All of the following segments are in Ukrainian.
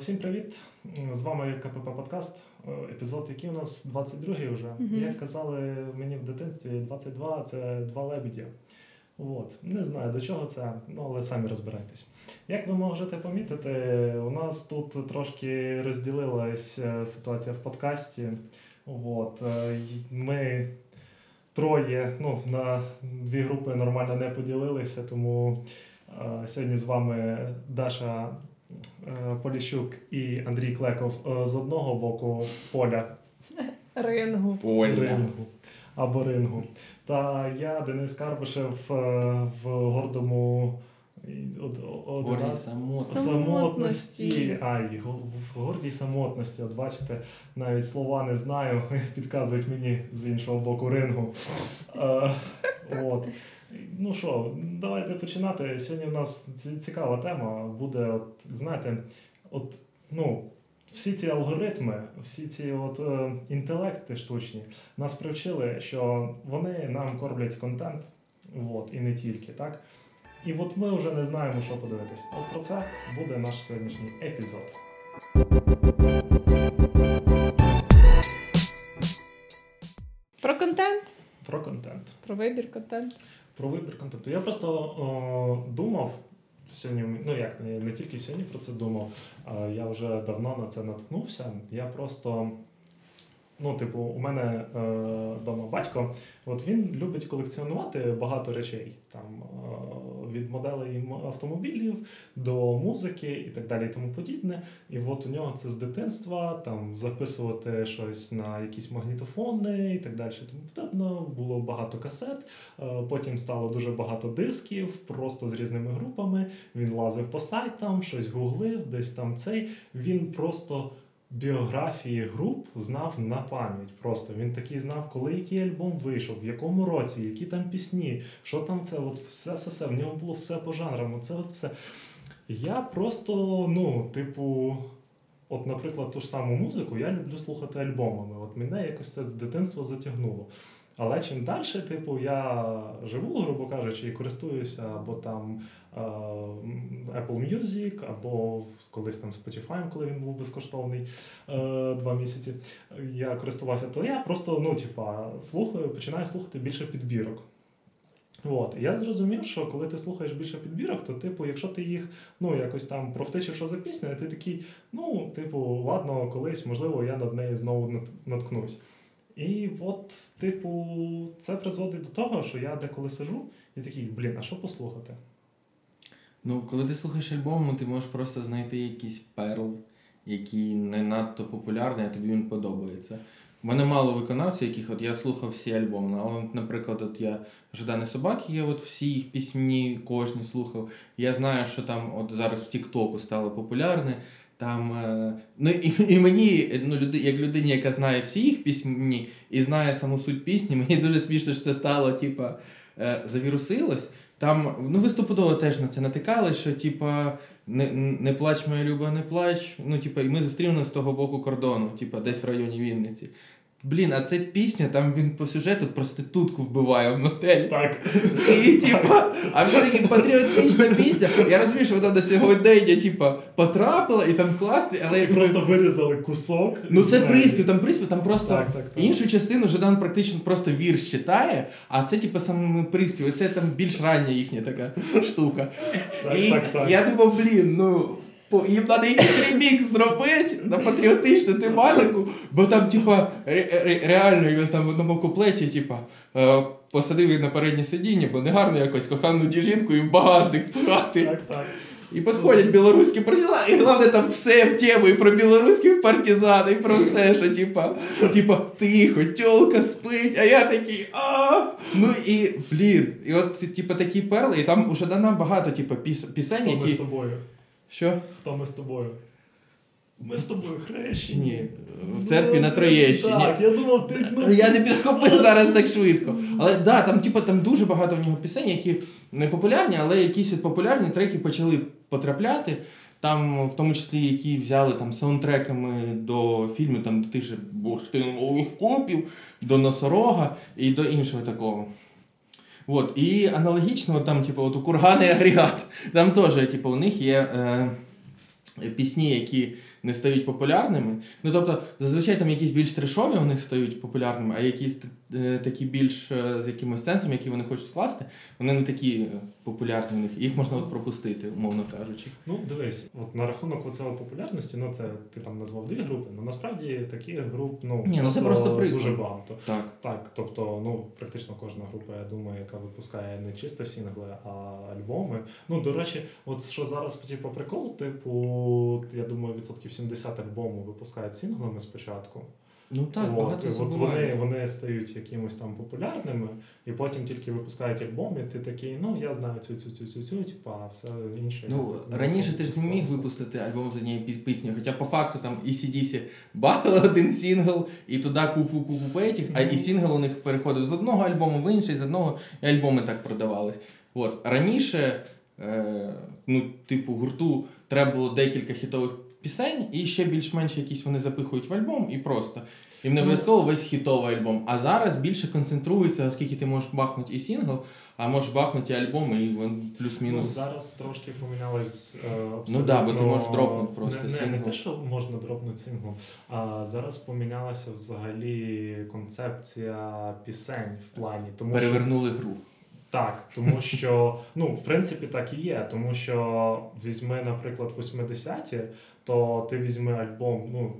Всім привіт! З вами КПП Подкаст. Е, епізод, який у нас 22-й вже. Мгм. Як казали мені в дитинстві, 22 це два лебедя. От. Не знаю до чого це, ну але самі розбирайтесь. Як ви можете помітити, у нас тут трошки розділилась е, ситуація в подкасті. От. е, Ми троє ну, на дві групи нормально не поділилися, тому сьогодні з вами Даша Поліщук і Андрій Клеков е, з одного боку поля Рингу. рингу або рингу. Та я, Денис Карбишев, е, в гордому і- од- од- Гордій самотності. самотності. Ай, в гордій самотності. От бачите, навіть слова не знаю, підказують мені з іншого боку рингу. Е, от. Ну що, давайте починати. Сьогодні в нас цікава тема буде, от, знаєте, от, ну, всі ці алгоритми, всі ці от, е, інтелекти штучні нас привчили, що вони нам кормлять контент, от, і не тільки, так? І от ми вже не знаємо, що подивитись. От про це буде наш сьогоднішній епізод. Про контент, Про контент. про вибір контенту. Про вибір контенту. Я просто о, думав сьогодні, ну як не, не тільки сьогодні про це думав, а я вже давно на це наткнувся. Я просто. Ну, типу, у мене е, вдома батько, от він любить колекціонувати багато речей, там е, від моделей автомобілів до музики і так далі, і тому подібне. І от у нього це з дитинства, там записувати щось на якісь магнітофони і так далі. Тому подібно було багато касет. Е, Потім стало дуже багато дисків, просто з різними групами. Він лазив по сайтам, щось гуглив, десь там цей. Він просто біографії груп знав на пам'ять. Просто він такий знав, коли який альбом вийшов, в якому році, які там пісні, що там це, от все, все, все. В нього було все по жанрам. Оце от все. Я просто, ну, типу. От, наприклад, ту ж саму музику я люблю слухати альбомами. От мене якось це з дитинства затягнуло. Але чим далі, типу, я живу, грубо кажучи, і користуюся або там Apple Music, або колись там Spotify, коли він був безкоштовний е, два місяці, я користувався, то я просто, ну, типа, слухаю, починаю слухати більше підбірок. От, я зрозумів, що коли ти слухаєш більше підбірок, то, типу, якщо ти їх ну, якось там провтичив, що за пісня, ти такий, ну, типу, ладно, колись, можливо, я над нею знову наткнусь. І от, типу, це призводить до того, що я деколи сижу і такий, блін, а що послухати? Ну, коли ти слухаєш альбом, ти можеш просто знайти якийсь перл, який не надто популярний, а тобі він подобається. У мене мало виконавців, яких от я слухав всі альбоми. Але, наприклад, от я Ждане собаки, я от всі їх пісні кожні слухав. Я знаю, що там от зараз в Тіктоку стало популярне. Там, е, ну і, і мені, ну, люди, як людині, яка знає всі їх пісні і знає саму суть пісні, мені дуже смішно, що це стало, типа, е, завірусилось. Там, ну, ви стопудово теж на це натикали, що, типа, не, не плач, моя люба, не плач. Ну, типа, і ми зустрінемося з того боку кордону, типа, десь в районі Вінниці. Блін, а це пісня, там він по сюжету проститутку вбиває в мотель. Так. І, типа, а вже таки патріотична пісня. Я розумію, що вона до сьогодення, типа, потрапила і там класно, але І просто вирізали кусок. Ну це приспів, там приспів, там просто Так, так, так. іншу частину Жадан практично просто вірш читає, а це типу саме приспів, і це там більш рання їхня така штука. І я думав, блін, ну. Їм треба якийсь ремікс зробити на патріотичну тематику, бо там, типа, ре- ре- реально він там в одному куплеті, типа, е, посадив їх на переднє сидіння, бо негарно якось кохану діжінку і в багажник пхати. Так, так. І підходять білоруські партизани, і головне там все в тему, і про білоруських партизан, і про все, що типа, типа, тихо, тьолка спить, а я такий, а Ну і блін, і от типа такі перли, і там уже дана багато піс, пісень, ми з тобою? Що? Хто ми з тобою? Ми з тобою хрещені. Ні, в церкві на Троєщині. Так, я думав, ти. Ну, Я не підхопив зараз так швидко. Але да, там, типу, там дуже багато в нього пісень, які не популярні, але якісь от популярні треки почали потрапляти. Там, в тому числі, які взяли там саундтреками до фільмів, там до тих же бурштинових копів, до носорога і до іншого такого. От. І аналогічно, там, типу, от у кургани агрегат, там теж, типу, у них є. Е, пісні, які не стають популярними. Ну тобто, зазвичай там якісь більш трешові у них стають популярними, а якісь такі більш е, з якимось сенсом, які вони хочуть вкласти, вони не такі е, популярні у них. Їх можна от пропустити, умовно кажучи. Ну, дивись, от на рахунок оцього популярності, ну це ти там назвав дві групи, ну насправді таких груп ну, Ні, ну це просто приклад. дуже багато. Так. Так, тобто, ну практично кожна група, я думаю, яка випускає не чисто сінгли, а альбоми. Ну, до речі, от що зараз типу, прикол, типу, я думаю, відсотків 70 альбому випускають сінглами спочатку. Ну так, от, багато і от вони, вони стають якимось там популярними, і потім тільки випускають альбом, і ти такий, ну я знаю цю цю цю цю цю, типу, а все інше. Ну, раніше ти ж не міг випустити альбом з однієї пі- пісні, хоча по факту там і CD бахали один сингл, і туди купу купу поетів, а і сингл у них переходив з одного альбому в інший, з одного, і альбоми так продавались. От. Раніше, е, ну, типу, гурту треба було декілька хітових пісень, і ще більш-менш якісь вони запихують в альбом і просто. І не Ну, обов'язково весь хітовий альбом. А зараз більше концентрується, оскільки ти можеш бахнути і сингл, а можеш бахнути і альбом, і він Ну, плюс-мінус. зараз трошки помінялось. Е, Ну абсолютно- да, бо ти можеш дропнути просто не, не, не те, що можна дропнути сингл, а зараз помінялася взагалі концепція пісень в плані. Тому що, Перевернули гру. так, тому що, ну, в принципі, так і є. Тому що візьми, наприклад, 80-ті, то ти візьми альбом, ну.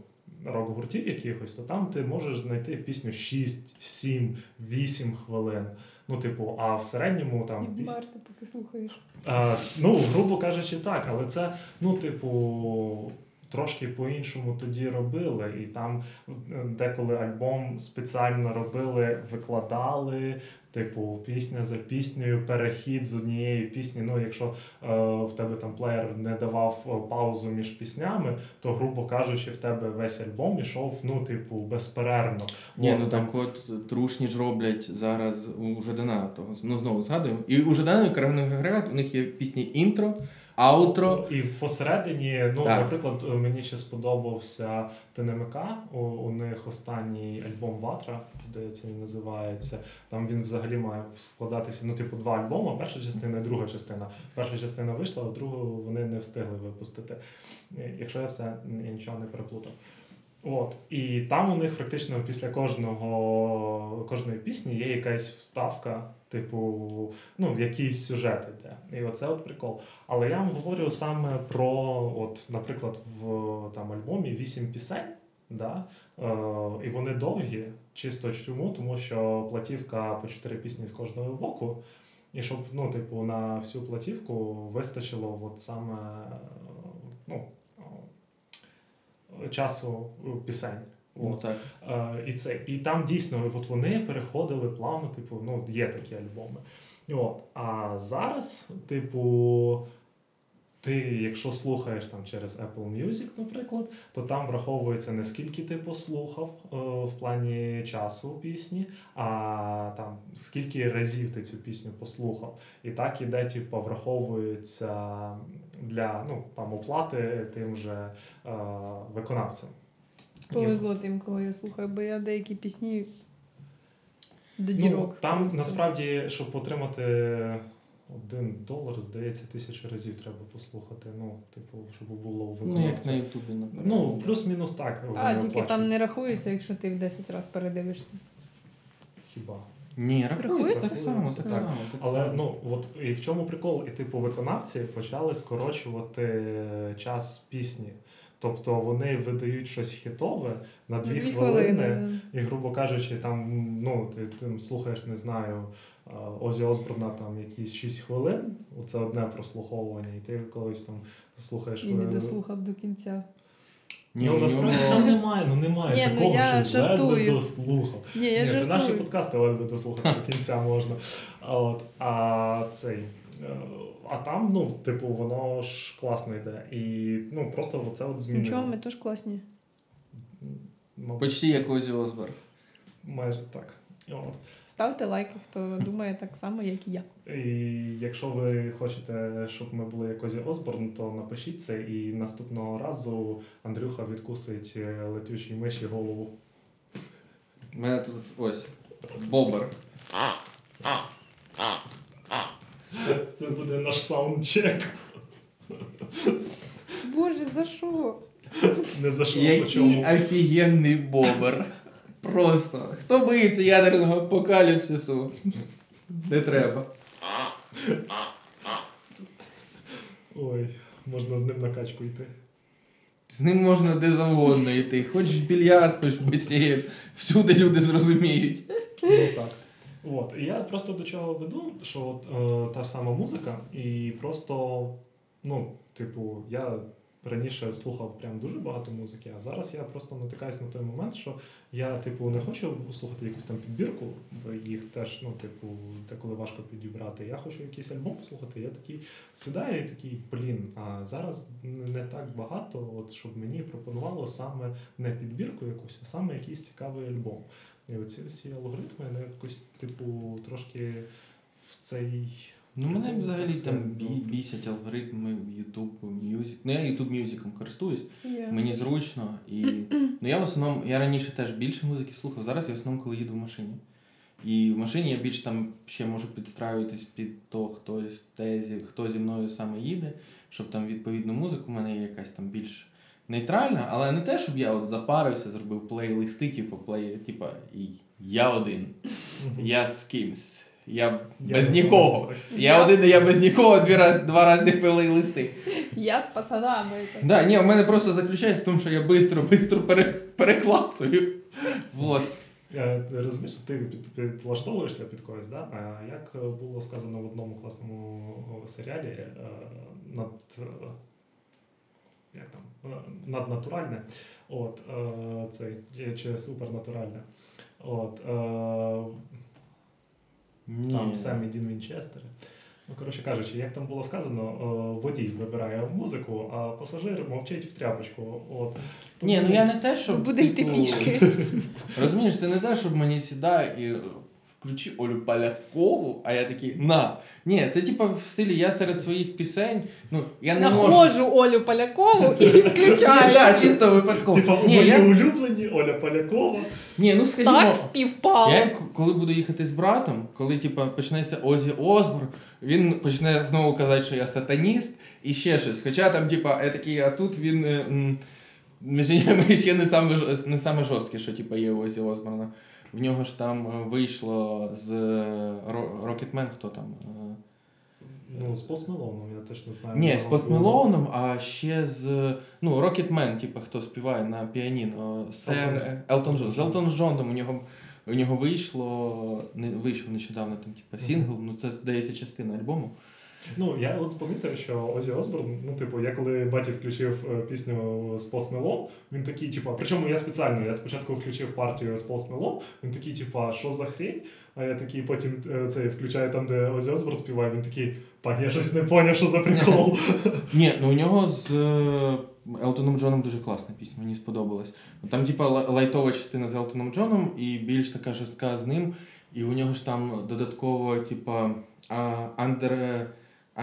Рок-гуртів якихось, то там ти можеш знайти пісню 6, 7, 8 хвилин. Ну, типу, а в середньому там І піс- вмерти, поки слухаєш. а, ну, грубо кажучи, так, але це, ну, типу, трошки по-іншому тоді робили. І там е, деколи альбом спеціально робили, викладали, типу, пісня за піснею, перехід з однієї пісні. Ну, якщо е, в тебе там плеєр не давав е, паузу між піснями, то, грубо кажучи, в тебе весь альбом ішов, ну, типу, безперервно. Ні, От, ну там- так от трушні ж роблять зараз у Жадана того. Ну знову згадуємо. І у Жадана і агрегат у них є пісні інтро, аутро. І посередині, ну, Так. наприклад, мені ще сподобався ТНМК. У, у них останній альбом Ватра, здається, він називається. Там він взагалі має складатися, ну, типу, два альбоми, перша частина і друга частина. Перша частина вийшла, а другу вони не встигли випустити. Е, Якщо я все я нічого не переплутав. От. І там у них практично після кожного кожної пісні є якась вставка, типу, ну, якийсь сюжет йде. І оце от прикол. Але я вам говорю саме про, от, наприклад, в там альбомі вісім пісень, да? е, і вони довгі, чисто чому, тому що платівка по чотири пісні з кожного боку. І щоб ну, типу, на всю платівку вистачило от саме ну, е, часу пісень. Ну так. Е, і це і там дійсно от вони переходили плавно, типу, ну є такі альбоми. От. А зараз, типу, ти, якщо слухаєш там через Apple Music, наприклад, то там враховується не скільки ти послухав е, в плані часу пісні, а там скільки разів ти цю пісню послухав. І так іде, типу, враховується для ну, там, оплати тим же е, виконавцям. Повезло тим, кого я слухаю, бо я деякі пісні до Ну, там просто. насправді, щоб отримати один долар, здається, тисячу разів треба послухати. Ну, типу, щоб було у Ну, як на. Ютубі, наприклад. Ну, плюс-мінус так. А, тільки оплачують. там не рахується, якщо ти в 10 разів передивишся. Хіба. Ні, рахується Рахується? так само, так Так. само. так Але ну от і в чому прикол? І типу виконавці почали скорочувати час пісні. Тобто вони видають щось хітове на дві, Дві хвилини, хвилини. і, грубо кажучи, там ну ти, ти слухаєш, не знаю, Озі Осборна там якісь 6 хвилин, це одне прослуховування, і ти колись там слухаєш І не дослухав до кінця. Ні, ну, у насправді там немає, ну немає Ні, ну, такого, я що ледве дослухав. Ні, я Ні, це наші подкасти ледве дослухати до кінця можна. А, от, а цей. Е, А там, ну, типу, воно ж класно йде. І ну, просто це от змінило. Нічого, ми теж класні. Мабуть, Почти як Озі Осборн. майже так. От. Ставте лайки, хто думає так само, як і я. І якщо ви хочете, щоб ми були як Озі Осборн, то напишіть це, і наступного разу Андрюха відкусить е, летючій миші голову. У мене тут ось бобер. Це буде наш саундчек. Боже, за що? Не за що по Який чому. офігенний бобер. Просто. Хто боїться ядерного апокаліпсису? Не треба. Ой, можна з ним на качку йти. З ним можна де завгодно йти. Хочеш в більярд, хочеш в басейн. Всюди люди зрозуміють. Ну так. От. І я просто до чого веду, що от, е, та ж сама музика, і просто, ну, типу, я раніше слухав прям дуже багато музики, а зараз я просто натикаюсь на той момент, що я, типу, не хочу слухати якусь там підбірку, бо їх теж, ну, типу, деколи важко підібрати. Я хочу якийсь альбом послухати. Я такий сідаю і такий, блін, а зараз не так багато, от, щоб мені пропонувало саме не підбірку якусь, а саме якийсь цікавий альбом. І оці всі алгоритми, вони якось, типу, трошки в цей. Ну, мене взагалі Це, там ну. бі- бісять алгоритми YouTube Music. Ну, я YouTube Music користуюсь, Я. мені зручно. І... Ну, я в основному, я раніше теж більше музики слухав, зараз я в основному, коли їду в машині. І в машині я більш там ще можу підстраюватись під то, хто, те, зі, хто зі мною саме їде, щоб там відповідну музику в мене є якась там більш нейтральна, але не те, щоб я от запарився, зробив плейлисти, типу, плей, типу, і я один, я з кимсь. Я без нікого. так. Я один, і я без нікого, дві раз, два різні плейлисти. Я з пацанами. так. Да, ні, у мене просто заключається в тому, що я бистро, бистро пере, переклацую. Вот. Е, ти Розумієш, що ти під, підлаштовуєшся під когось, да? а як е, було сказано в одному класному серіалі е, над. Як там? Е, Наднатуральне. От, е, цей, чи супернатуральне. От, е, Ні. там Сем і Дін Вінчестер. Ну, коротше кажучи, як там було сказано, водій вибирає музику, а пасажир мовчить в тряпочку. От. Ні, ну я не те, щоб. буде йти типу, пішки. Розумієш, це не те, щоб мені сідає і включи Олю Полякову, а я такий на. Ні, це типа в стилі я серед своїх пісень. Ну, я не можу. Находжу Олю Полякову і включаю. да, чисто випадково. Типа, мої я, улюблені Оля Полякова. ні, ну скажімо. Так співпало. Я коли буду їхати з братом, коли типа почнеться Озі Осбор, він почне знову казати, що я сатаніст і ще щось. Хоча там, типа, я такий, а тут він. е, Між ще не саме, не саме жорстке, що типа, є Озі Осборна. В нього ж там е, вийшло з Rocketman, хто там? Е, Ну, з Post Malone 'ом, я теж не знаю. Ні, з було. Post Malone 'ом, а ще з. Ну, Rocketman, типу, хто співає на піаніно. Сер Елтон. Елтон Джон. З Елтон Джоном у нього, у нього вийшло. Не, вийшов нещодавно там, типу, сингл, ну це здається частина альбому. Ну, я от помітив, що Озі Осборн, ну, типу, я коли баті включив е, пісню з Post Malone, він такий, типу, причому я спеціально, я спочатку включив партію з Post Malone, він такий, типу, що за хрень? А я такий потім е, цей включаю там, де Озі Осборн співає, він такий, так, я щось не поняв, що за прикол. Ні, ну у нього з Елтоном Джоном дуже класна пісня, мені сподобалась. Там, типа, лайтова частина з Елтоном Джоном і більш така жорстка з ним. І у нього ж там додатково, типа, а,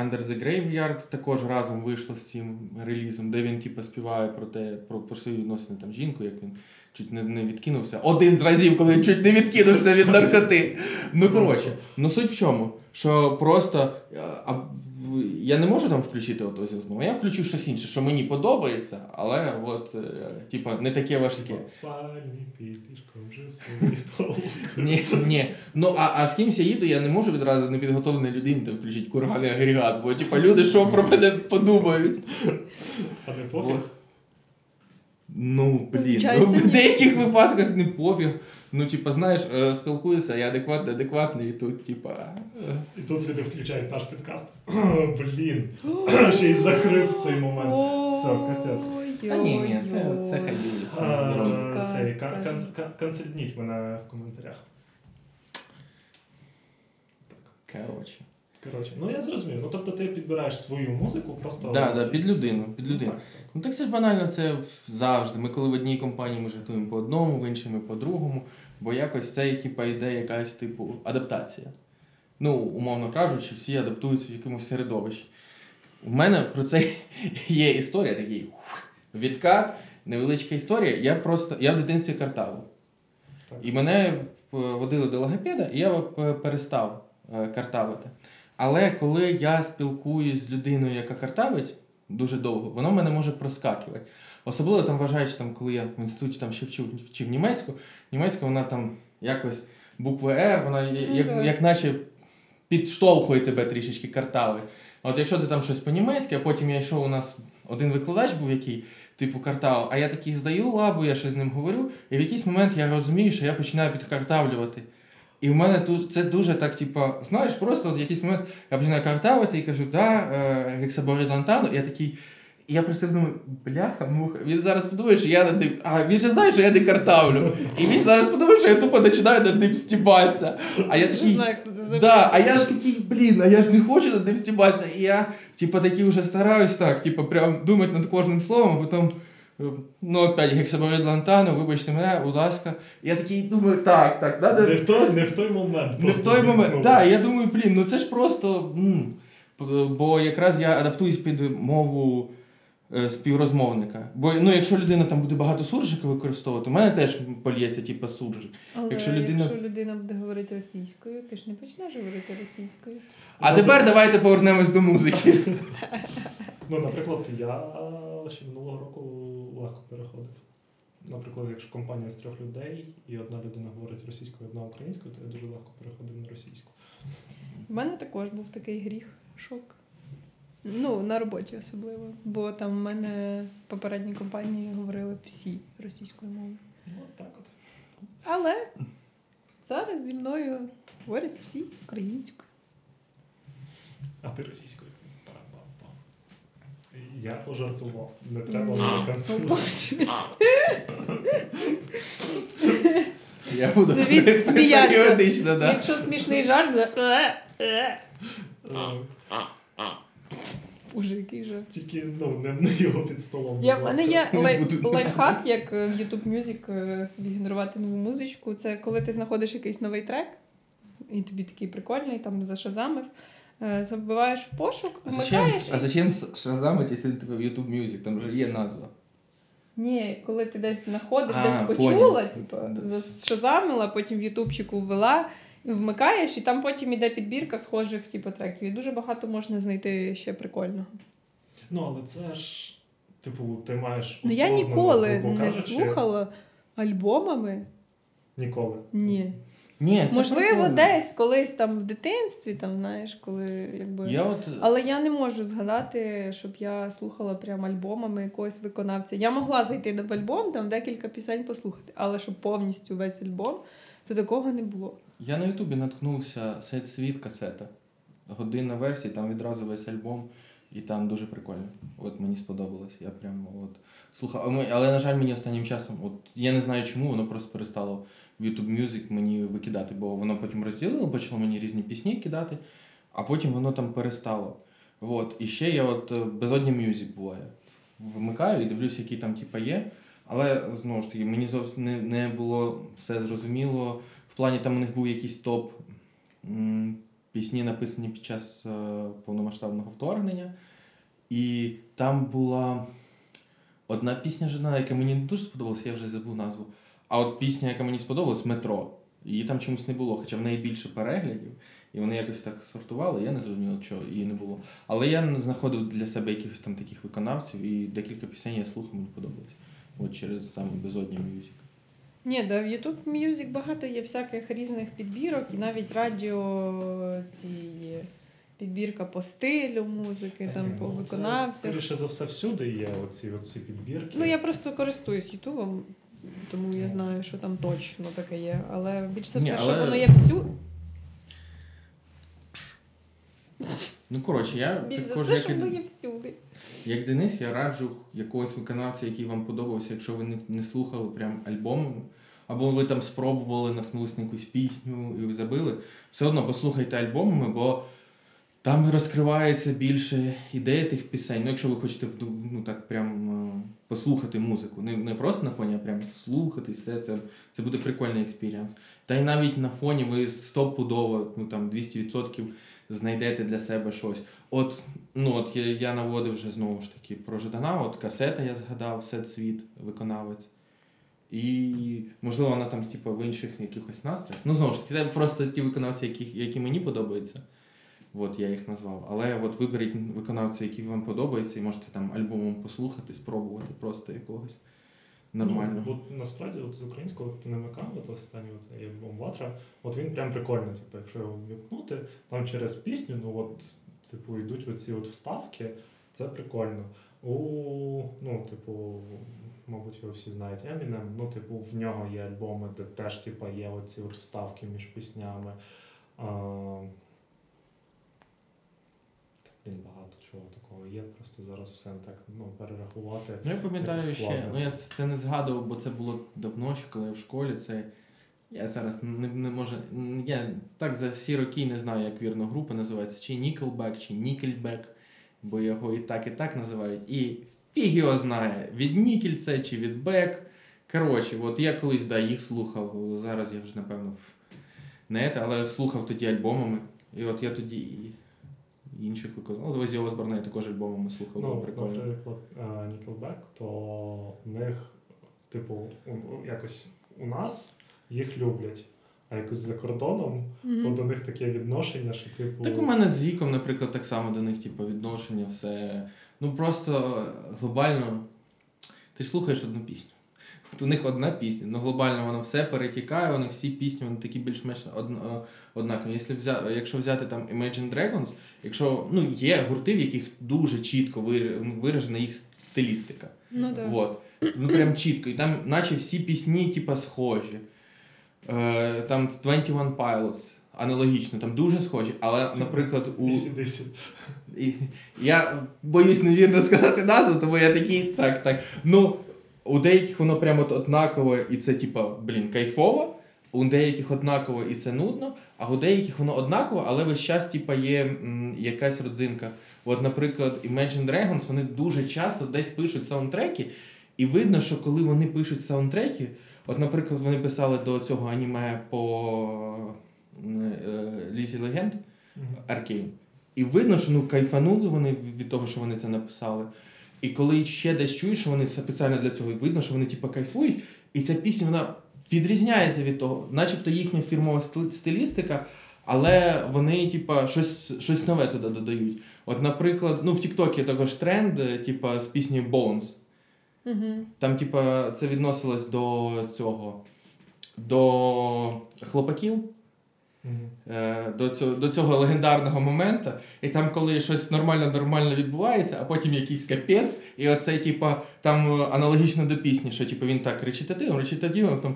Under, the Graveyard також разом вийшло з цим релізом, де він, типу, співає про те, про, про свої відносини там жінку, як він чуть не, не відкинувся. Один з разів, коли чуть не відкинувся від наркоти. Ну, коротше, ну суть в чому? Що просто. А, я не можу там включити от ось знову. Я включу щось інше, що мені подобається, але от, е, типа, не таке важке. Ні, ні. Ну а, а з кимсь я їду, я не можу відразу непідготовленій людині там включити курганий агрегат, бо типа люди що про мене подумають. А не пофіг. Ну, блін. Ну, в деяких випадках не пофіг. Ну, типа, знаєш, е, спілкуюся, я адекватний, адекватний, і тут, типа. е, І тут люди включають наш підкаст. Блін, ще й закрив цей момент. Все, капець. Та ні, ні, це, це хай кан- Канцельніть мене в коментарях. Коротше. Коротше, ну я зрозумів. Ну тобто ти підбираєш свою музику просто. Да, да, під людину, під людину. Так, так. Ну так це ж банально, це завжди. Ми коли в одній компанії ми жартуємо по одному, в іншій ми по другому, бо якось це типа, йде якась типу адаптація. Ну, умовно кажучи, всі адаптуються в якомусь середовищі. У мене про це є історія, такий відкат, невеличка історія. Я просто я в дитинстві картавив. І мене е, водили до логопеда, і я е, перестав е, картавити. Але коли я спілкуюсь з людиною, яка картавить, дуже довго. Воно мене може проскакувати. Особливо там вважаючи, там, коли я в інституті там ще вчив, вчив німецьку, німецька вона там якось букви Р, вона Ну, як, як наче підштовхує тебе трішечки картави. А От якщо ти там щось по-німецьки, а потім я йшов, у нас один викладач був, який, типу, картав, а я такий здаю лабу, я щось з ним говорю, і в якийсь момент я розумію, що я починаю підкартавлювати. І в мене тут це дуже так, типу, знаєш, просто от в якийсь момент я починаю картавити і кажу, да, е, лантану, і я такий. І я просто думаю, бляха, муха, він зараз подумає, що я над ним. А він же знає, що я не картавлю. І він зараз подумає, що я тупо починаю над ним стібатися. А я такий. знаю, хто це Да, а я ж такий, блін, а я ж не хочу над ним стібатися. І я, типу, такий вже стараюсь так, типу, прям думати над кожним словом, а потім. е, Ну, опять гексаборид лантану, вибачте мене, будь ласка. Я такий думаю, так, так, надо. Не в той, не в той момент. Не в той момент. Так, я думаю, блін, ну це ж просто. м, Бо якраз я адаптуюсь під мову співрозмовника. Бо ну, якщо людина там буде багато суржика використовувати, у мене теж полється, типу, суржик. Але Якщо якщо людина- людина... буде говорити російською, ти ж не почнеш говорити російською. А тепер давайте повернемось до музики. Ну, наприклад, я ще минулого року легко переходив. Наприклад, якщо компанія з трьох людей, і одна людина говорить російською, одна українською, то я дуже легко переходив на російську. У мене також був такий гріх, шок. Ну, на роботі особливо. Бо там в мене в попередній компанії говорили всі російською мовою. Ну, от так от. Але зараз зі мною говорять всі українською. А ти російською. Я пожартував. Не треба Ну, мене О, cancel ювати. Боже. Я буду Це він сміятися. Якщо смішний жарт, «Е, е». Е, Уже який жарт. Тільки ну, не, не його під столом. Я, в мене є лайф, лайфхак, як е, в YouTube Music е, собі генерувати нову музичку. Це коли ти знаходиш якийсь новий трек, і тобі такий прикольний, там зашазамив, е, забиваєш в пошук, А зачем, вмикаєш. а і- зачем шазамить, якщо він тебе в YouTube Music? Там же є назва. Ні, коли ти десь знаходиш, А, десь почула, типу, зашазамила, потім в ютубчику ввела, і вмикаєш, і там потім іде підбірка схожих типу, треків. І дуже багато можна знайти ще прикольного. Ну, але це ж, типу, ти маєш. Ну я ніколи не кажучи, слухала альбомами. Ніколи. Ні. Ні, це Можливо, прикольно. десь колись там в дитинстві, там, знаєш, коли якби. Я от... Але я не можу згадати, щоб я слухала прям альбомами якогось виконавця. Я могла зайти в альбом, там декілька пісень послухати, але щоб повністю весь альбом, то такого не було. Я на Ютубі наткнувся світ касета. Годинна версія, там відразу весь альбом, і там дуже прикольно. От мені сподобалось. Я прям от слухав. Але, на жаль, мені останнім часом, от я не знаю чому, воно просто перестало в YouTube Music мені викидати, бо воно потім розділило, почало мені різні пісні кидати, а потім воно там перестало. От. І ще я от е, безодня Music буває. Вмикаю і дивлюся, які там типа є. Але знову ж таки, мені зовсім не, не було все зрозуміло. В плані там у них був якийсь топ пісні, написані під час е, повномасштабного вторгнення. І там була одна пісня жена, яка мені не дуже сподобалася, я вже забув назву. А от пісня, яка мені сподобалась, метро. Її там чомусь не було, хоча в неї більше переглядів, і вони якось так сортували, я не зрозумів, чого її не було. Але я знаходив для себе якихось там таких виконавців, і декілька пісень я слухав, мені подобалось. От через саме безодня мюзик. Ні, да, в YouTube Music багато є всяких різних підбірок, і навіть радіо ці є підбірка по стилю музики, там по Ну, це. Скоріше за все, всюди є оці, оці підбірки. Ну я просто користуюсь Ютубом, тому я знаю, що там точно таке є. Але більш за Ні, все, але- що воно є всю. Ну, коротше, я Більш за все, як, що воно є всюди. Як Денис, я раджу якогось виконавця, який вам подобався, якщо ви не, не слухали прям альбомами, або ви там спробували, наткнулись на якусь пісню і забили, все одно послухайте альбомами, бо там розкривається більше ідеї тих пісень. Ну, якщо ви хочете ну, так прям е, послухати музику. Не, не просто на фоні, а прям слухати все це. Це буде прикольний experience. Та й навіть на фоні ви стопудово, ну там 200% знайдете для себе щось. От, ну от я, я наводив вже знову ж таки про Жадана, от касета я згадав, Сет Світ, виконавець. І можливо вона там, типу, в інших якихось настроях. Ну, знову ж таки, це просто ті виконавці, які, які мені подобаються. От я їх назвав. Але от виберіть виконавця, який вам подобається, і можете там альбомом послухати, спробувати просто якогось нормального. Ну, от, насправді, от з українського ТНМК, от останній от, альбом Ватра, от він прям прикольний. Типу, якщо його ввікнути, там через пісню, ну от, типу, йдуть оці от вставки, це прикольно. У, ну, типу, мабуть, ви всі знаєте Eminem, ну, типу, в нього є альбоми, де теж типу, є оці от вставки між піснями. А, Блін, багато чого такого є, просто зараз все не так ну, перерахувати. Ну, я пам'ятаю ще, ну я це, це не згадував, бо це було давно, ще коли я в школі. Це я зараз не, не можу. Я так за всі роки не знаю, як вірно група називається, чи Nickelback, чи Nickelback, бо його і так, і так називають. І фіг його знає, від Нікель це чи від Бек. Коротше, от я колись да, їх слухав. Зараз я вже напевно не це, але слухав тоді альбомами. І от я тоді інших виконав. Ну, Озі Осборна я також альбомами слухав, було Ну, прикольно. наприклад, е, Nickelback, то в них, типу, якось у нас їх люблять, а якось за кордоном, то до них таке відношення, що типу. Так у мене з віком, наприклад, так само до них, типу, відношення, все. Ну просто глобально. Ти ж слухаєш одну пісню. От у них одна пісня, ну глобально воно все перетікає, вони всі пісні, вони такі більш-менш однакові. Якщо взяти, якщо взяти там Imagine Dragons, якщо ну, є гурти, в яких дуже чітко виражена їх стилістика. Ну так. Вот. Ну прям чітко. І там, наче всі пісні, типа, схожі. Е, там 21 Pilots, аналогічно, там дуже схожі. Але, наприклад, у. DC-10. Я боюсь невірно сказати назву, тому я такий, так, так. Ну, у деяких воно прямо от однакове, і це, типа, блін, кайфово, у деяких однаково і це нудно, а у деяких воно однаково, але весь час, типа, є м, якась родзинка. От, наприклад, Imagine Dragons, вони дуже часто десь пишуть саундтреки, і видно, що коли вони пишуть саундтреки, от, наприклад, вони писали до цього аніме по е, Лізі Легенд. Аркейн. І видно, що ну кайфанули вони від того, що вони це написали. І коли ще десь чуєш, що вони спеціально для цього, і видно, що вони типу, кайфують, і ця пісня вона відрізняється від того, начебто їхня фірмова стилістика, але вони, типа, щось, щось нове туди додають. От, наприклад, ну в Тіктокі також тренд, е, типа, з піснею Bones. Угу. Там, типа, це відносилось до цього, до хлопаків. Е, до цього, до цього легендарного моменту, і там, коли щось нормально-нормально відбувається, а потім якийсь капець, і оце, типа, там е, аналогічно до пісні, що типу, він так речитативом, речитативом, там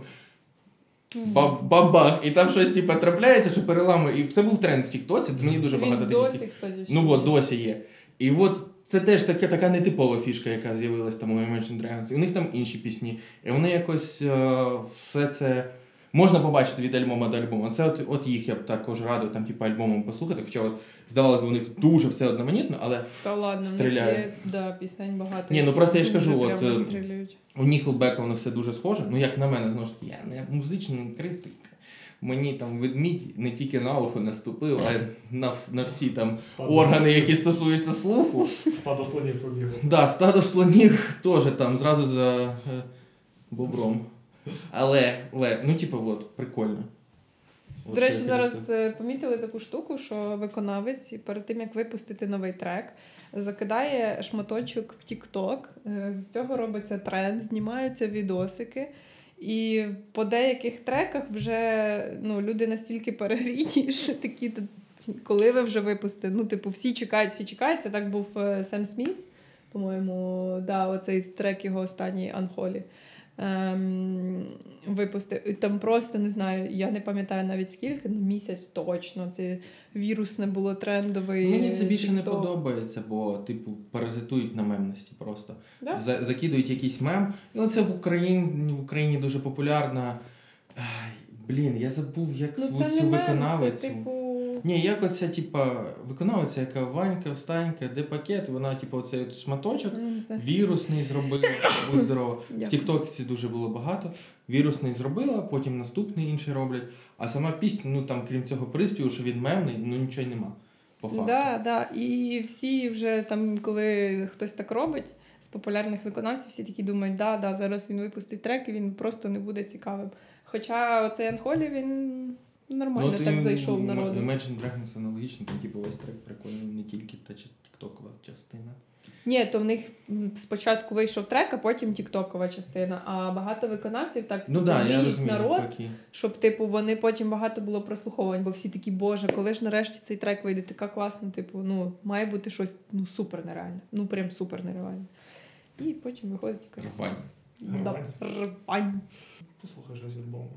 ба- бабах, і там щось типа трапляється, що переламує. І це був тренд в Тіктоці, мені дуже багато таких. досі, кстати, Ну от досі є. І от це теж таке, така нетипова фішка, яка з'явилась там у Imagine Dragons. І у них там інші пісні. І вони якось е, все це можна побачити від альбома до альбому. Це от, от їх я б також радив там, типу, альбомом послухати. Хоча от здавалося б, у них дуже все одноманітно, але Та ладно, Стріляє. є да, пісень багато. Ні, ну просто я ж кажу, от, е, у Nickelback воно все дуже схоже. Ну, як на мене, знову ж таки, я не музичний критик. Мені там ведмідь не тільки на ухо наступив, а й на, на всі там Стадо органи, слонів- які стосуються слуху. Стадо слонів побігло. Да, стадо слонів теж там зразу за е, бобром. Але, але, ну, типу, от, прикольно. От До речі, зараз е, помітили таку штуку, що виконавець перед тим як випустити новий трек, закидає шматочок в TikTok. Е, З цього робиться тренд, знімаються відосики. І по деяких треках вже ну, люди настільки перегріті, що такі коли ви вже випустите. Ну, типу, всі чекають, всі чекають. Це так був Сем Сміс, по-моєму, да, оцей трек його останній Анхолі. Ем, випустив. Там просто не знаю, я не пам'ятаю навіть скільки, ну місяць точно. Це вірусне було трендовий. Мені це більше не подобається, бо, типу, паразитують на мемності просто. Да? За- закидують якийсь мем. І оце в Україні, в Україні дуже популярна. Ай, блін, я забув, як Ну, це цю не мем, це виконавицю. типу. Ні, як оця, типа, виконавиця, яка Ванька, встанька, де пакет, вона, типу, оцей от шматочок. Вірусний зробила, будь здорово. В Дякую. Тіктоці дуже було багато. Вірусний зробила, потім наступний інший роблять. А сама пісня, ну там, крім цього приспіву, що він мемний, ну нічого й нема. По факту. Да, да. І всі вже там, коли хтось так робить з популярних виконавців, всі такі думають, да, да, зараз він випустить трек і він просто не буде цікавим. Хоча оцей Анхолі він Нормально Ну, так зайшов народ. Imagine Dragons аналогічно, там типу весь трек прикольний, не тільки та тіктокова частина. Ні, то в них спочатку вийшов трек, а потім тіктокова частина. А багато виконавців так Ну да, я розумію, народ, навпаки. щоб типу вони потім багато було прослуховувань, бо всі такі, боже, коли ж нарешті цей трек вийде, така класна, типу, ну має бути щось ну супер нереальне. Ну прям супер нереальне. І потім виходить якась Рвань. Да, рвань. Послухай щось альбому.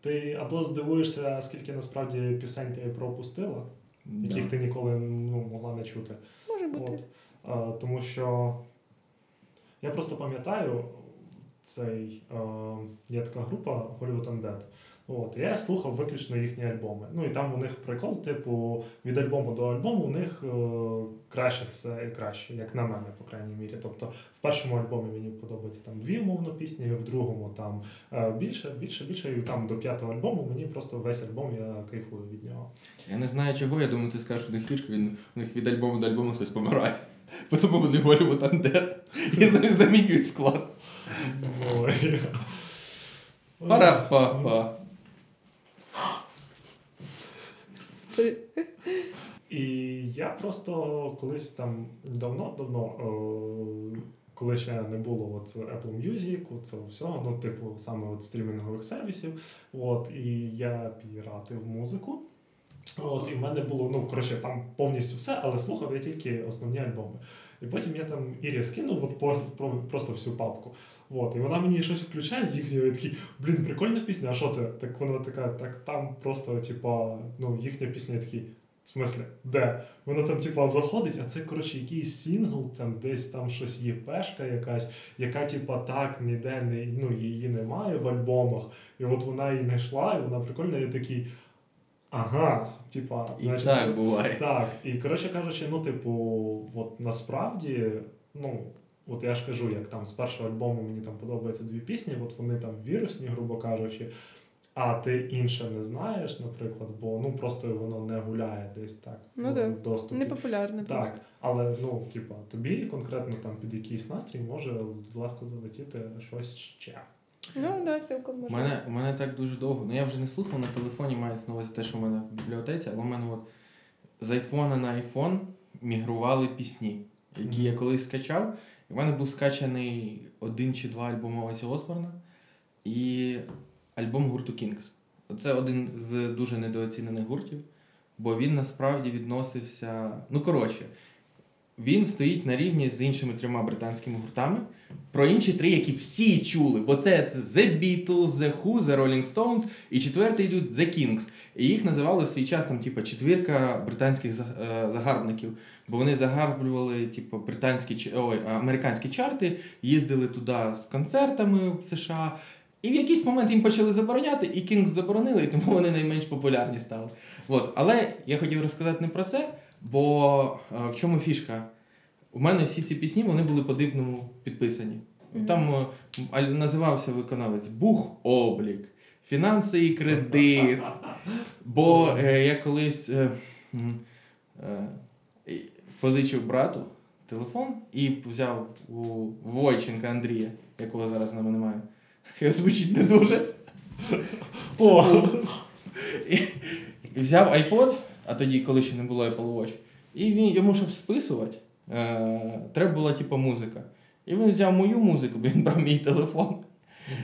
Ти або здивуєшся, скільки насправді пісень ти пропустила, яких ти ніколи ну, могла не чути. Може бути. От. А, тому що я просто пам'ятаю цей А, є така група Hollywood Undead. От, я слухав виключно їхні альбоми. Ну і там у них прикол, типу, від альбому до альбому у них е, краще все і краще, як на мене, по крайній мірі. Тобто в першому альбомі мені подобається там дві умовно пісні, в другому там е, більше, більше, більше, і там до п'ятого альбому мені просто весь альбом я кайфую від нього. Я не знаю чого, я думаю, ти скажеш, них фішка, він, у них від альбому до альбому хтось помирає. Тому вони Hollywood Undead і зам- замінюють склад. Пара-па-па. Спи- І я просто колись там давно-давно, е, коли ще не було от Apple Music, цього всього, ну, типу, саме от стрімінгових сервісів, от, і я піратив музику. От, і в мене було, ну, коротше, там повністю все, але слухав я тільки основні альбоми. І потім я там Ірі скинув от, просто всю папку. От, і вона мені щось включає з їхньої, я такий, блін, прикольна пісня, а що це? Так вона така, так там просто, типа, ну, їхня пісня я такий. В смислі, де? Воно там, типа, заходить, а це, коротше, якийсь сингл, там десь там щось є пешка якась, яка, типа, так, ніде не, ну, її немає в альбомах. І от вона її знайшла, і вона прикольна, і я такий. Ага, типа, І значить, так буває. так, і коротше кажучи, ну, типу, от насправді, ну, от я ж кажу, як там з першого альбому мені там подобаються дві пісні, от вони там вірусні, грубо кажучи, а ти інше не знаєш, наприклад, бо ну просто воно не гуляє десь так Ну да. доступі. Непопулярне просто. Так, але ну, типа, тобі конкретно там під якийсь настрій може легко залетіти щось ще. Ну так, да, цілком У мене, у мене так дуже довго. Ну я вже не слухав на телефоні, мається на увазі те, що в мене в бібліотеці, але в мене от з айфона на айфон мігрували пісні, які я колись скачав. В мене був скачаний один чи два альбоми Осі Осборна і альбом гурту Kings. Це один з дуже недооцінених гуртів, бо він насправді відносився. Ну, коротше, він стоїть на рівні з іншими трьома британськими гуртами. Про інші три, які всі чули, бо це, це The Beatles, The Who, The Rolling Stones, і четвертий йдуть The Kings. І їх називали в свій час там, типу, четвірка британських е, загарбників, бо вони загарблювали типу, британські ой, американські чарти, їздили туди з концертами в США. І в якийсь момент їм почали забороняти, і Kings заборонили, і тому вони найменш популярні стали. От. Але я хотів розказати не про це, бо е, в чому фішка? У мене всі ці пісні вони були по-дивному підписані. Там е, називався виконавець Бух облік, фінанси і кредит. Бо е, я колись е, е, позичив брату телефон і взяв у Войченка Андрія, якого зараз з нами немає. Його звучить не дуже. О! І, і взяв iPod, а тоді, коли ще не було Apple Watch, і він йому, щоб списувати, е, треба була типу, музика. І він взяв мою музику, бо він брав мій телефон.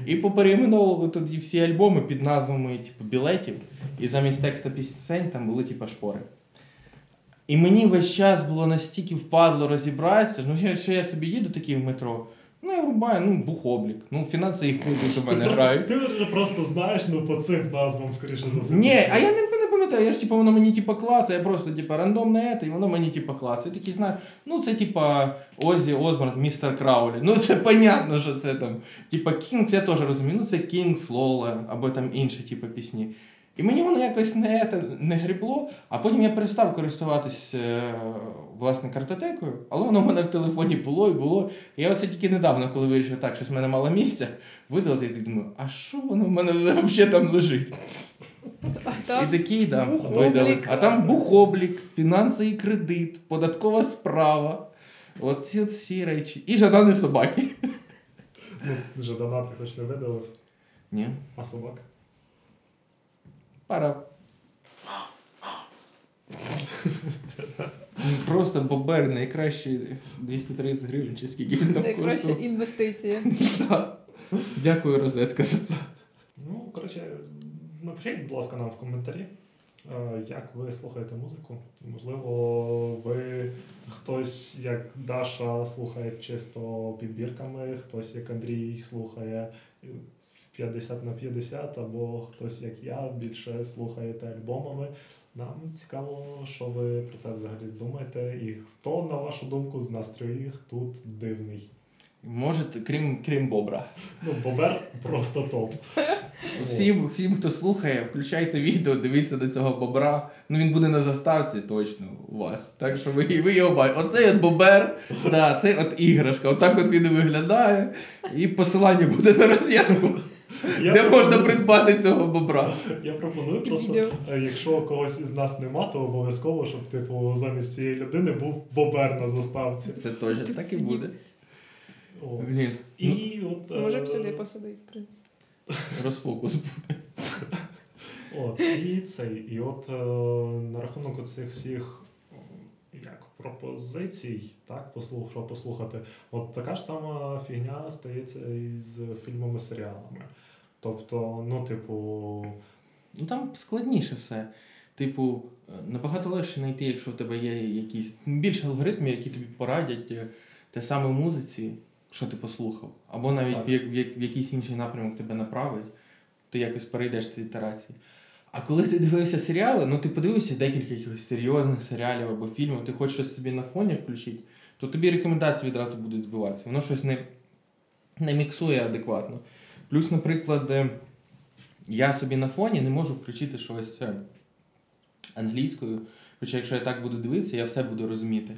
І поперейменовували тоді всі альбоми під назвами типу, білетів, і замість текста пісень там були типу, шпори. І мені весь час було настільки впадло розібратися, ну що, я собі їду такий в метро. Ну, я врубаю, ну, бухоблік. Ну, фінанси їх куди у мене грають. Ти просто знаєш, ну по цим назвам, скоріше за все. Ні, а я не, не пам'ятаю, я ж типу, воно мені типу клас, я просто типу рандомне це, і воно мені типу клас. Я такий знаю, ну це типа Озі Осборн, містер Краулі. Ну це понятно, що це там. Типа Кінгс, я теж розумію, ну це Кінгс, Лола, або там інші типу, пісні. І мені воно якось не, те, не грібло, а потім я перестав користуватись е, власне картотекою, але воно в мене в телефоні було і було. І я оце тільки недавно, коли вирішив так, щось в мене мало місця, видалити, і думаю, а що воно в мене взагалі там лежить? А І такий, да, видали. А там бухоблік, фінанси і кредит, податкова справа. От ці от всі речі. І жадани собаки. Ну, Жадана ти хоч не видалив, Ні. а собака. Пара. Просто бобер найкращі 230 гривень, чи скільки він там Найкраща коштував. інвестиція. Дякую, розетка, за це. Ну, коротше, напишіть, будь ласка, нам в коментарі, е, як ви слухаєте музику. Можливо, ви хтось, як Даша, слухає чисто підбірками, хтось, як Андрій, слухає в 50 на 50, або хтось, як я, більше слухаєте альбомами. Нам цікаво, що ви про це взагалі думаєте, і хто, на вашу думку, з нас троїх тут дивний. Може, крім, крім бобра. Ну, Бобер просто топ. Всім, всім, хто слухає, включайте відео, дивіться до цього бобра. Ну він буде на заставці точно у вас. Так що ви, ви його бачите. Оцей от бобер, да, цей от іграшка. Отак от він і виглядає. І посилання буде на розетку, Я де можна придбати цього бобра. Я пропоную просто, е, якщо когось із нас нема, то обов'язково, щоб типу замість цієї людини був бобер на заставці. Це точно так і буде. О. Блін, ну, І от, е, Можемо сюди посадити, в принципі. Розфокус. От, і цей, і от е, на рахунок цих всіх як пропозицій, так, послух, послухати, от така ж сама фігня стається і з фільмами серіалами. Тобто, ну, типу, Ну там складніше все. Типу, набагато легше знайти, якщо в тебе є якісь більше алгоритмів, які тобі порадять е, те саме в музиці, що ти послухав, або навіть в, в, в якийсь інший напрямок тебе направить, ти якось перейдеш ці ітерації. А коли ти дивився серіали, ну ти подивився декілька якихось серйозних серіалів або фільмів, ти хочеш щось собі на фоні включити, то тобі рекомендації відразу будуть збиватися. Воно щось не, не міксує адекватно. Плюс, наприклад, е, я собі на фоні не можу включити щось е, англійською. Хоча якщо я так буду дивитися, я все буду розуміти.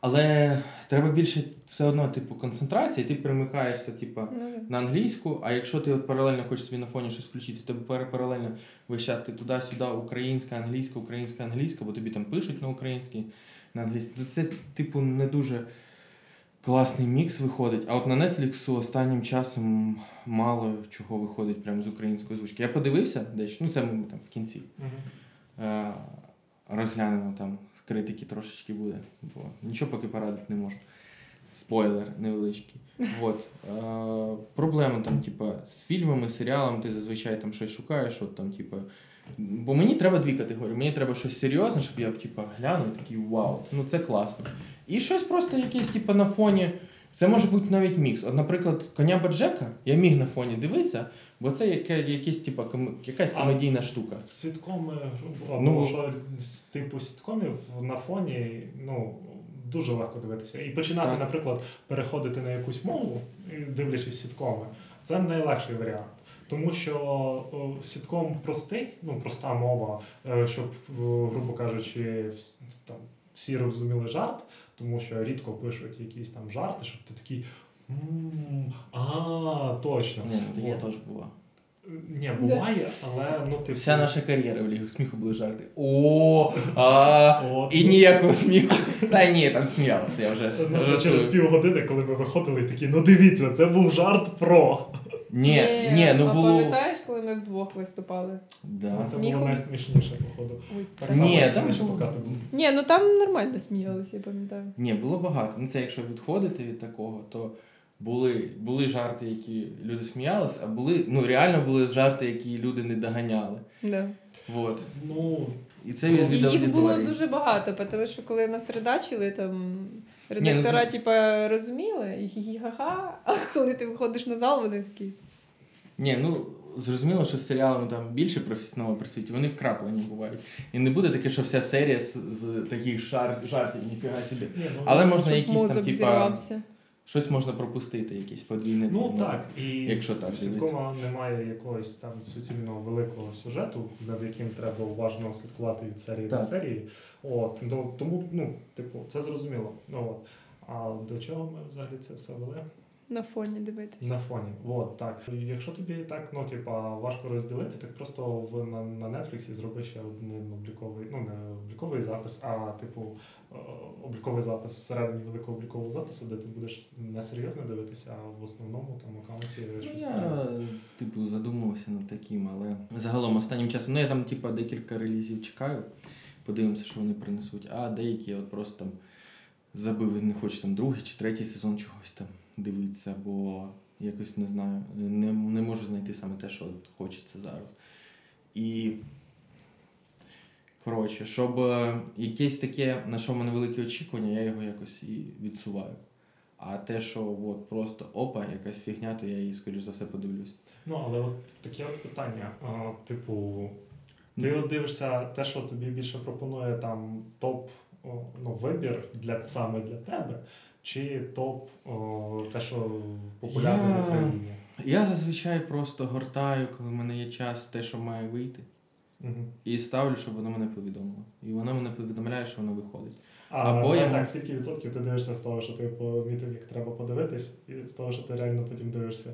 Але треба більше все одно, типу, концентрації, ти перемикаєшся, типу, да. на англійську, а якщо ти от паралельно хочеш собі на фоні щось включити, то тебе пара- паралельно весь час ти туди-сюди, українська, англійська, українська, англійська, бо тобі там пишуть на українській, на англійській. То це, типу, не дуже класний мікс виходить. А от на Netflix останнім часом мало чого виходить прямо з української звучки. Я подивився дещо, ну це ми там в кінці е, розглянемо там критики трошечки буде, бо нічого поки порадити не можу. Спойлер невеличкий. От. Е, проблема там, типа, з фільмами, серіалами, ти зазвичай там щось шукаєш, от там, типа. Бо мені треба дві категорії. Мені треба щось серйозне, щоб я типа, глянув і такий вау, ну це класно. І щось просто якесь, типа, на фоні. Це може бути навіть мікс. От, наприклад, коня Баджека я міг на фоні дивитися, бо це яке, якесь, типа, ком... якась А- комедійна штука. Сіткоми, або Ну- що типу сіткомів на фоні, ну. Дуже легко дивитися. І починати, Так. наприклад, переходити на якусь мову, дивлячись сіткоми, це найлегший варіант. Тому що сітком простий, ну проста мова, е, щоб, грубо кажучи, там, всі розуміли жарт, тому що рідко пишуть якісь там жарти, щоб ти такий. «М, А, точно. Ні, ну таке От. теж було. Ні, буває, але ну ти Вся наша кар'єра в лігу сміху були жарти. О, а, От. і ніякого сміху. Та ні, там сміялися, я вже. Ну, це жартую. через півгодини, коли ми виходили, і такі, ну дивіться, це був жарт про. Ні, ні, ну а було. пам'ятаєш, коли ми вдвох виступали? Да. Це Сміху? було найсмішніше, походу. Ой, Так так. Ні, як там наші було. подкасти були. Ні, ну там нормально сміялися, я пам'ятаю. Ні, було багато. Ну це якщо відходити від такого, то були, були жарти, які люди сміялися, а були, ну реально були жарти, які люди не доганяли. Да. Вот. Ну, І це від, І від їх було дуже багато, тому що коли нас редачили, там ну, редактора, це- типа, розуміли, і хі-хі-ха-ха, а коли ти виходиш на зал, вони такі. Ні, ну зрозуміло, що з серіалами там більше професіонали працюють, вони вкраплені бувають. І не буде таке, що вся серія з, з таких жар, жартів, ніфіга собі. ну, Але можна якісь там, типа. Щось можна пропустити, якісь подвійні ну так, і якщо так в немає якогось там суцільного великого сюжету, над яким треба уважно слідкувати від серії до серії. От, ну, тому, ну, типу, це зрозуміло. Ну, от. А до чого ми взагалі це все вели? На фоні дивитись. На фоні. Вот, так. Якщо тобі так, ну, типа, важко розділити, так просто в, на, на Netflix зроби ще один обліковий, ну, не обліковий запис, а типу е, обліковий запис всередині великого облікового запису, де ти будеш не серйозно дивитися, а в основному там аккаунті Ну, щось я, типу, задумувався над таким, але загалом останнім часом, ну я там, типу, декілька релізів чекаю, подивимося, що вони принесуть, а деякі от просто там забив, і не хочу там другий чи третій сезон чогось там дивитися, бо якось не знаю, не, не можу знайти саме те, що от хочеться зараз. І. Коротше, щоб е, якесь таке, на що в мене великі очікування, я його якось і відсуваю. А те, що от просто опа, якась фігня, то я її, скоріш за все, подивлюсь. Ну, але от таке от питання. А, типу, ти от дивишся те, що тобі більше пропонує там топ ну, вибір для саме для тебе, чи топ о, те, що популярне Я- в Україні? Я зазвичай просто гортаю, коли в мене є час, те, що має вийти, Угу. і ставлю, щоб воно мене повідомило. І воно мене повідомляє, що воно виходить. А Або давай я- так, скільки відсотків ти дивишся з того, що ти помітив, як треба подивитись, і з того, що ти реально потім дивишся?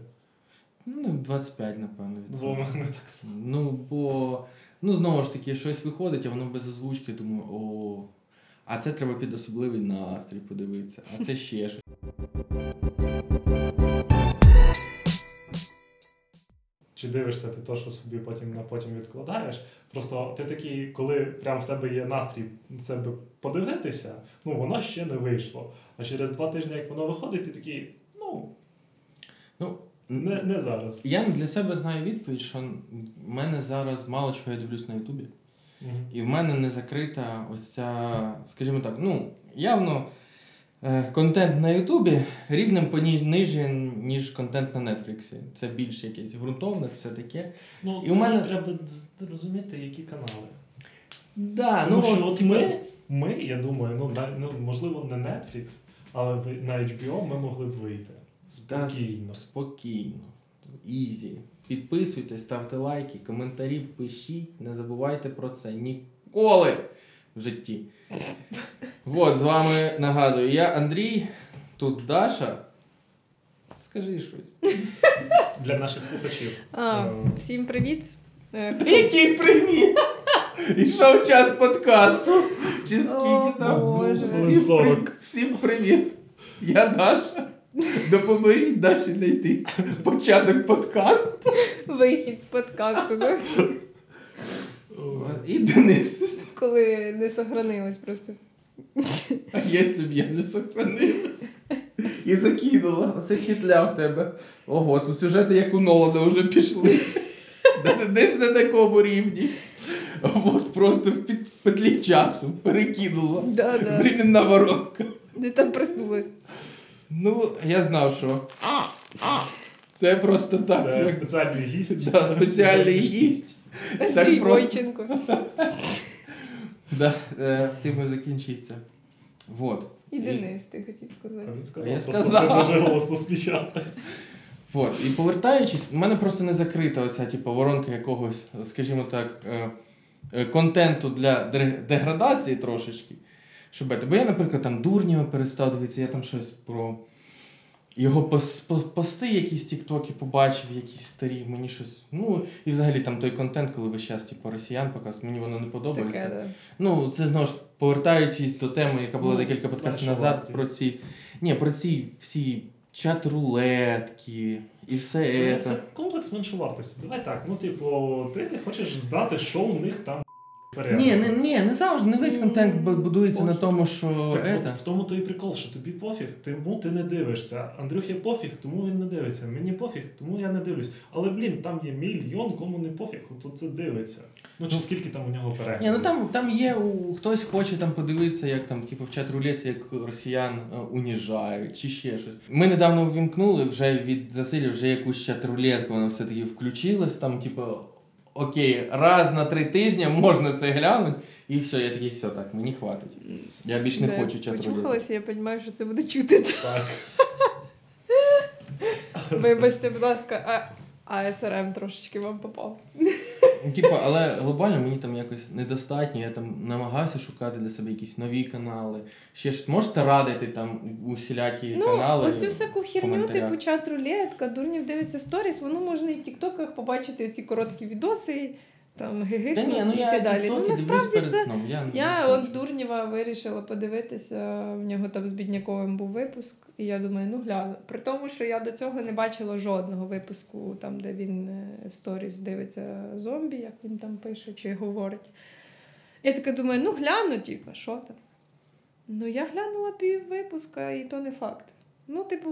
Ну, 25, напевно, Бо відсотків. мене так само. Ну, бо, ну, знову ж таки, щось виходить, а воно без озвучки, думаю, о. А це треба під особливий настрій подивитися, а це ще щось. Чи дивишся ти то, що собі потім на потім відкладаєш? Просто ти такий, коли прям в тебе є настрій це би подивитися, ну воно ще не вийшло. А через два тижні, як воно виходить, ти такий, ну, Ну, не, не зараз. Я для себе знаю відповідь, що в мене зараз мало чого я дивлюсь на Ютубі. І в мене не закрита ось ця, скажімо так, ну, явно е, контент на Ютубі рівнем поніже, ніж контент на Нетфліксі. Це більш якесь ґрунтовне, все таке. Ну, І у мене- треба зрозуміти, які канали. Да, Тому ну, що от ми, ми, я думаю, ну, на, ну можливо, не Netflix, але на HBO ми могли б вийти. Спокійно. Спокійно. Ізі. Підписуйтесь, ставте лайки, коментарі пишіть, не забувайте про це ніколи в житті. От, з вами нагадую, я Андрій, тут Даша. Скажи щось. Для наших слухачів. А, всім привіт. Е, Який привіт! Ішов час подкасту. Чи скільки О, там? Боже. Всім, при- всім привіт! Я Даша. Допоможіть Даші знайти початок подкасту. Вихід з подкасту, да? І Денис. коли не сохранилось просто. А якщо б я не сохранилась і закинула, оце хітля в тебе. Ого, тут сюжети як у Нолана вже пішли. Десь на такому рівні. От просто в в петлі часу перекинула. Да, да. Временна воронка. Де там проснулась. Ну, я знав, що це просто так. Це як- спеціальний гість. Да, спеціальний гість. Андрій просто. Да, е, цим і закінчиться. Вот. І Денис, ти хотів сказати. Він сказав, Я сказав. дуже голосно сміялась. Вот. І повертаючись, в мене просто не закрита оця типу, воронка якогось, скажімо так, е, е, контенту для деградації трошечки. Щоб это. Бо я, наприклад, там Дурнєва перестав дивитися, я там щось про його пости, якісь тіктоки побачив, якісь старі, мені щось. Ну, і взагалі там той контент, коли весь час типу, росіян показують, мені воно не подобається. Таке, да. Ну, це знову ж повертаючись до теми, яка була Ну, декілька подкастів назад, вартість. про ці. Ні, про ці всі чат-рулетки і все Це, це. комплекс меншовартості. Давай так. Ну, типу, ти хочеш здати, що у них там. Ні, не, ні, не завжди, не весь контент бу- будується на тому, що. Так это. от в тому то і прикол, що тобі пофіг, тому ти не дивишся. Андрюхі пофіг, тому він не дивиться. Мені пофіг, тому я не дивлюсь. Але блін, там є мільйон, кому не пофіг, хто це дивиться. Ну чи Ну, скільки там у нього переглядів? Ні, ну там, там є у хтось хоче там подивитися, як там, типу, в чат рулеці, як росіян е, уніжають, чи ще щось. Ми недавно ввімкнули вже від засилля вже якусь чат рулетку, вона все-таки включилась, там, типу, окей, раз на три тижні можна це глянути, і все, я такий, все, так, мені хватить. Я більше не Да, хочу чат Я Почухалася, я розумію, що це буде чути. Так. Вибачте, будь ласка, а АСРМ трошечки вам попав. Ну, Типу, але глобально мені там якось недостатньо. Я там намагався шукати для себе якісь нові канали. Ще ж можете радити там усілякі Ну, канали. оцю всяку херню, типу чат рулетка, дурнів дивиться сторіс, воно можна і в тіктоках побачити ці короткі відоси, там Та гигикнути ні, ну і так далі. Ну насправді це. сном. Я, Я от. Дурнєва вирішила подивитися, в нього там з Бідняковим був випуск, і я думаю, ну гляну. При тому, що я до цього не бачила жодного випуску, там, де він е, сторіс дивиться зомбі, як він там пише чи говорить. Я така думаю, ну гляну, типу, що там. Ну, я глянула пів випуска, і то не факт. Ну, типу,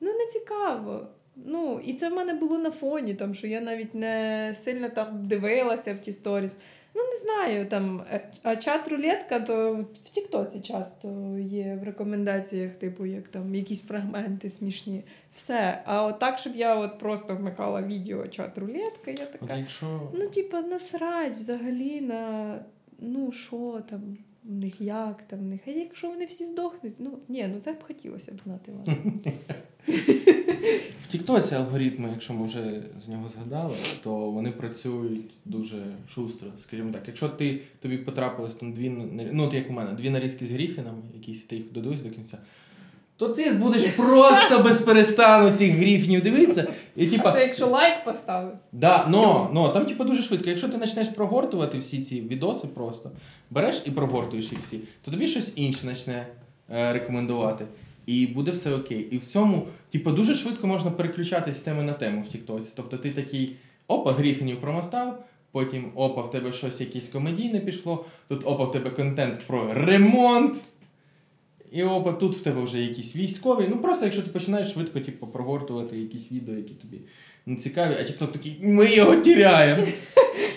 ну не цікаво. Ну, і це в мене було на фоні, там, що я навіть не сильно там дивилася в ті сторіс. Ну, не знаю, там, е, а чат рулетка, то в Тіктоці часто є в рекомендаціях, типу, як там якісь фрагменти смішні. Все. А от так, щоб я от просто вмикала відео чат рулетка, я От така. якщо Ну, типа, насрать взагалі на ну що там, в них як там, в них. А якщо вони всі здохнуть, ну ні, ну це б хотілося б знати. В Тіктоці алгоритми, якщо ми вже з нього згадали, то вони працюють дуже шустро, скажімо так. Якщо ти тобі потрапилось там дві ну от як у мене, дві нарізки з Гріфіном, якісь ти їх додивись до кінця. То ти будеш просто без перестану цих гріфінів дивитися. І А ще якщо лайк поставив, Да, но, но там типу дуже швидко. Якщо ти почнеш прогортувати всі ці відоси просто, береш і прогортуєш їх всі, то тобі щось інше почне е, рекомендувати. І буде все окей. І в цьому, типу, дуже швидко можна переключатись з теми на тему в Тіктоці. Тобто ти такий опа, гріфінів промостав, потім опа, в тебе щось якесь комедійне пішло, тут опа, в тебе контент про ремонт. І опа, тут в тебе вже якісь військові. Ну просто якщо ти починаєш швидко типу, прогортувати якісь відео, які тобі не цікаві, а TikTok такий, ми його тіряємо.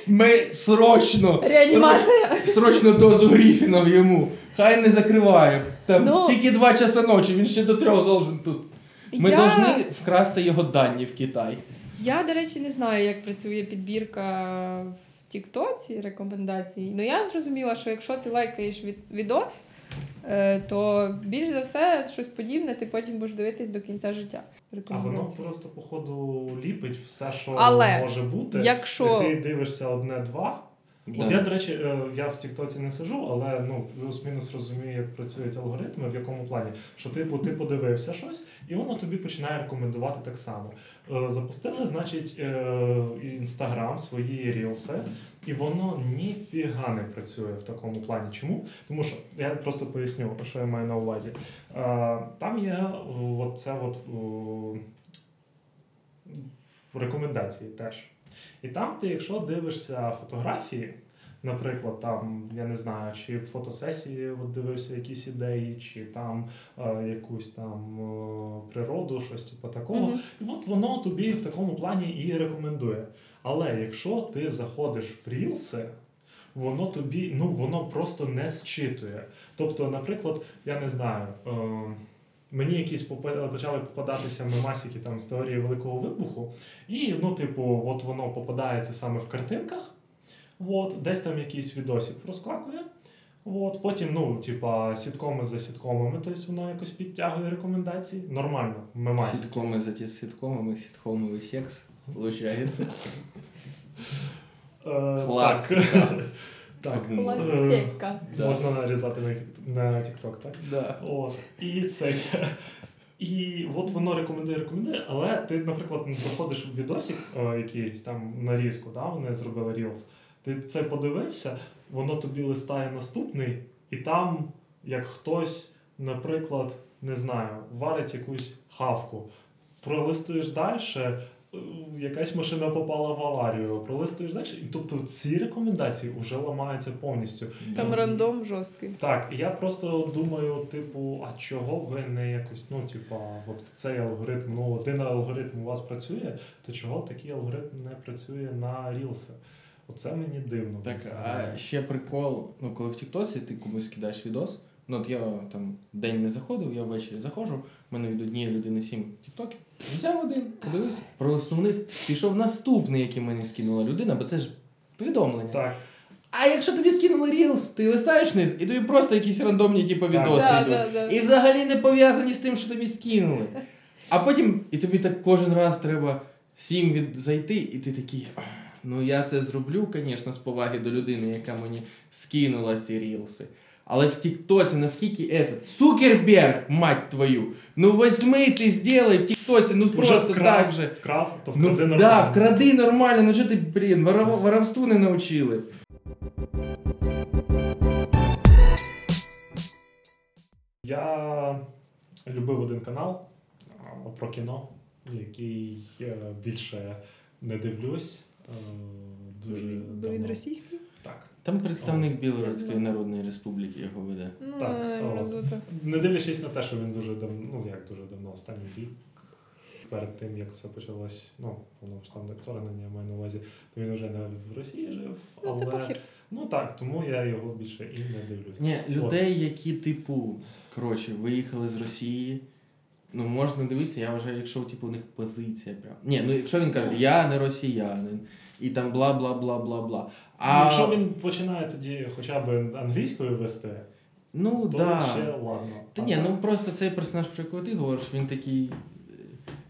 Ми срочно, реанімація. сроч- срочно дозу Гріфінов йому. Хай не закриває. Там Ну. тільки два часа ночі, він ще до трьох должен тут. Ми я, повинні вкрасти його дані в Китай. я, до речі, не знаю, як працює підбірка в Тіктоці рекомендацій. Ну я зрозуміла, що якщо ти лайкаєш від, відос, то більш за все щось подібне ти потім будеш дивитись до кінця життя. А воно просто, походу, ліпить все, що Але може бути. якщо- І ти дивишся одне-два. От я, до речі, е, я в Тіктоці не сижу, але ну плюс-мінус розумію, як працюють алгоритми, в якому плані, що типу ти подивився щось, і воно тобі починає рекомендувати так само. Е, Запустили, значить, інстаграм свої рілси, і воно ніфіга не працює в такому плані. Чому? Тому що я просто поясню, що я маю на увазі. Там є е, от це от е, рекомендації теж. І там ти, якщо дивишся фотографії, наприклад, там, я не знаю, чи в фотосесії от дивився якісь ідеї, чи там е, якусь там е, природу, щось типу такого. Мгм. І от воно тобі в такому плані і рекомендує. Але якщо ти заходиш в рілси, воно тобі, ну воно просто не зчитує. Тобто, наприклад, я не знаю. Е, Мені якісь почали попадатися мемасики там з теорії Великого вибуху, і ну, типу, от воно попадається саме в картинках, от, десь там якийсь відосик проскакує. От, потім, ну, типа, сіткоми за сіткомами, тобто воно якось підтягує рекомендації. Нормально, мемасики. Сіткоми за ті сіткомами, сіткомовий секс. Получається. Е, Класика. Так. Класика. Можна нарізати на, TikTok, так? Да. І це. І от воно рекомендує, рекомендує, але ти, наприклад, заходиш в відосик е, якийсь там нарізку, да, вони зробили Reels, ти це подивився, воно тобі листає наступний, і там, як хтось, наприклад, не знаю, варить якусь хавку, пролистуєш далі, якась машина попала в аварію, пролистуєш далі, і тобто ці рекомендації вже ламаються повністю. Там рандом жорсткий. Так, я просто думаю, типу, а чого ви не якось, ну, типа, от в цей алгоритм, ну, один алгоритм у вас працює, то чого такий алгоритм не працює на рілси? Оце мені дивно. Так, а ще прикол, ну коли в Тіктоці ти комусь кидаєш відос. Ну от я там день не заходив, я ввечері заходжу, в мене від однієї людини сім тіктоків. Взяв один, подивився, пролиснув вниз, пішов наступний, який мені скинула людина, бо це ж повідомлення. Так, А якщо тобі скинули Reels, ти листаєш вниз, і тобі просто якісь рандомні типу, відоси Да, йдуть. да, да. І взагалі не пов'язані з тим, що тобі скинули. А потім, і тобі так кожен раз треба всім від... зайти, і ти такий. Ну я це зроблю, звісно, з поваги до людини, яка мені скинула ці рілси. Але в Тіктоці наскільки этот Цукерберг, мать твою, ну возьми ти сделай в Тіктоці, ну Уже просто вкрав, так же. Вкрав, то Ну вкради да, вкради нормально, ну що ти, блін, воров- воровству не навчили. Я любив один канал про кіно, який більше не дивлюсь. е, Дуже Бо він давно. російський? Там представник Білоруської Я. Народної Республіки його веде. Ну, Так, а, Не дивлячись на те, що він дуже давно, ну як дуже давно, останній рік, перед тим, як все почалось, ну, повномасштабне вторгнення, я маю на увазі, то він вже не в Росії жив. Ну, це але- похір. Ну так, тому я його більше і не дивлюсь. Ні, людей, які, типу, коротше, виїхали з Росії. Ну, можна дивитися, я вважаю, якщо типу, у них позиція прям. Ні, ну якщо він каже, я не росіянин, і там бла бла бла бла бла. А Якщо він починає тоді хоча б англійською вести, ну то да. ще ладно. Та А ні, так- ну просто цей персонаж, про якого ти говориш, він такий. е,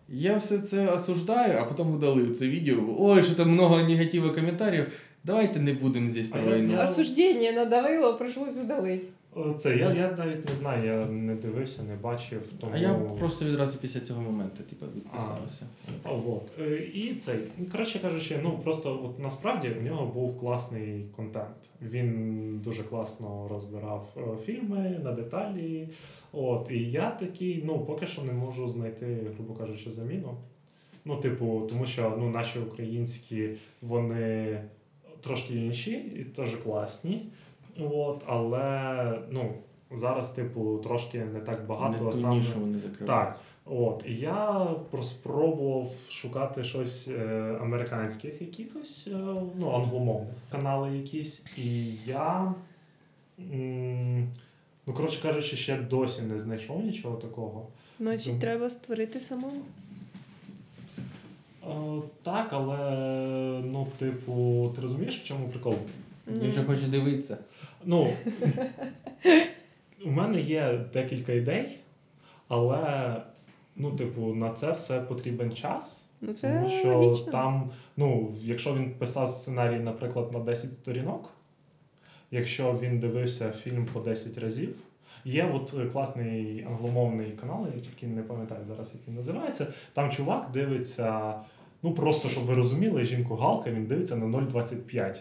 Я все це осуждаю, а потім удалив це відео. Ой, що там много негативних коментарів. Давайте не будемо здесь про війну. Осуждення надавило, прийшлось удалити. Це я, я навіть не знаю, я не дивився, не бачив. Тому... А я просто відразу після цього моменту, типу, відписався. А, от. Е, І цей, коротше кажучи, ну просто от насправді в нього був класний контент. Він дуже класно розбирав е, фільми на деталі. От, і я такий, ну, поки що не можу знайти, грубо кажучи, заміну. Ну, типу, тому що ну, наші українські, вони трошки інші і теж класні. От, але ну, зараз, типу, трошки не так багато не саме. нішу вони закривають. Так. От, і я про- спробував шукати щось е, американських якихось, е, ну, англомовних канали якісь. І я, м, ну, коротше кажучи, ще досі не знайшов нічого такого. Значить, Мгм. треба створити самому. Е, так, але, ну, типу, ти розумієш, в чому прикол? Він же хоче дивитися. Ну, у мене є декілька ідей, але, ну, типу, на це все потрібен час. Ну це Тому що логічно. там, ну, якщо він писав сценарій, наприклад, на 10 сторінок, якщо він дивився фільм по 10 разів, є от класний англомовний канал, я тільки не пам'ятаю зараз, як він називається. Там чувак дивиться, ну просто щоб ви розуміли, жінку Галка він дивиться на 0,25,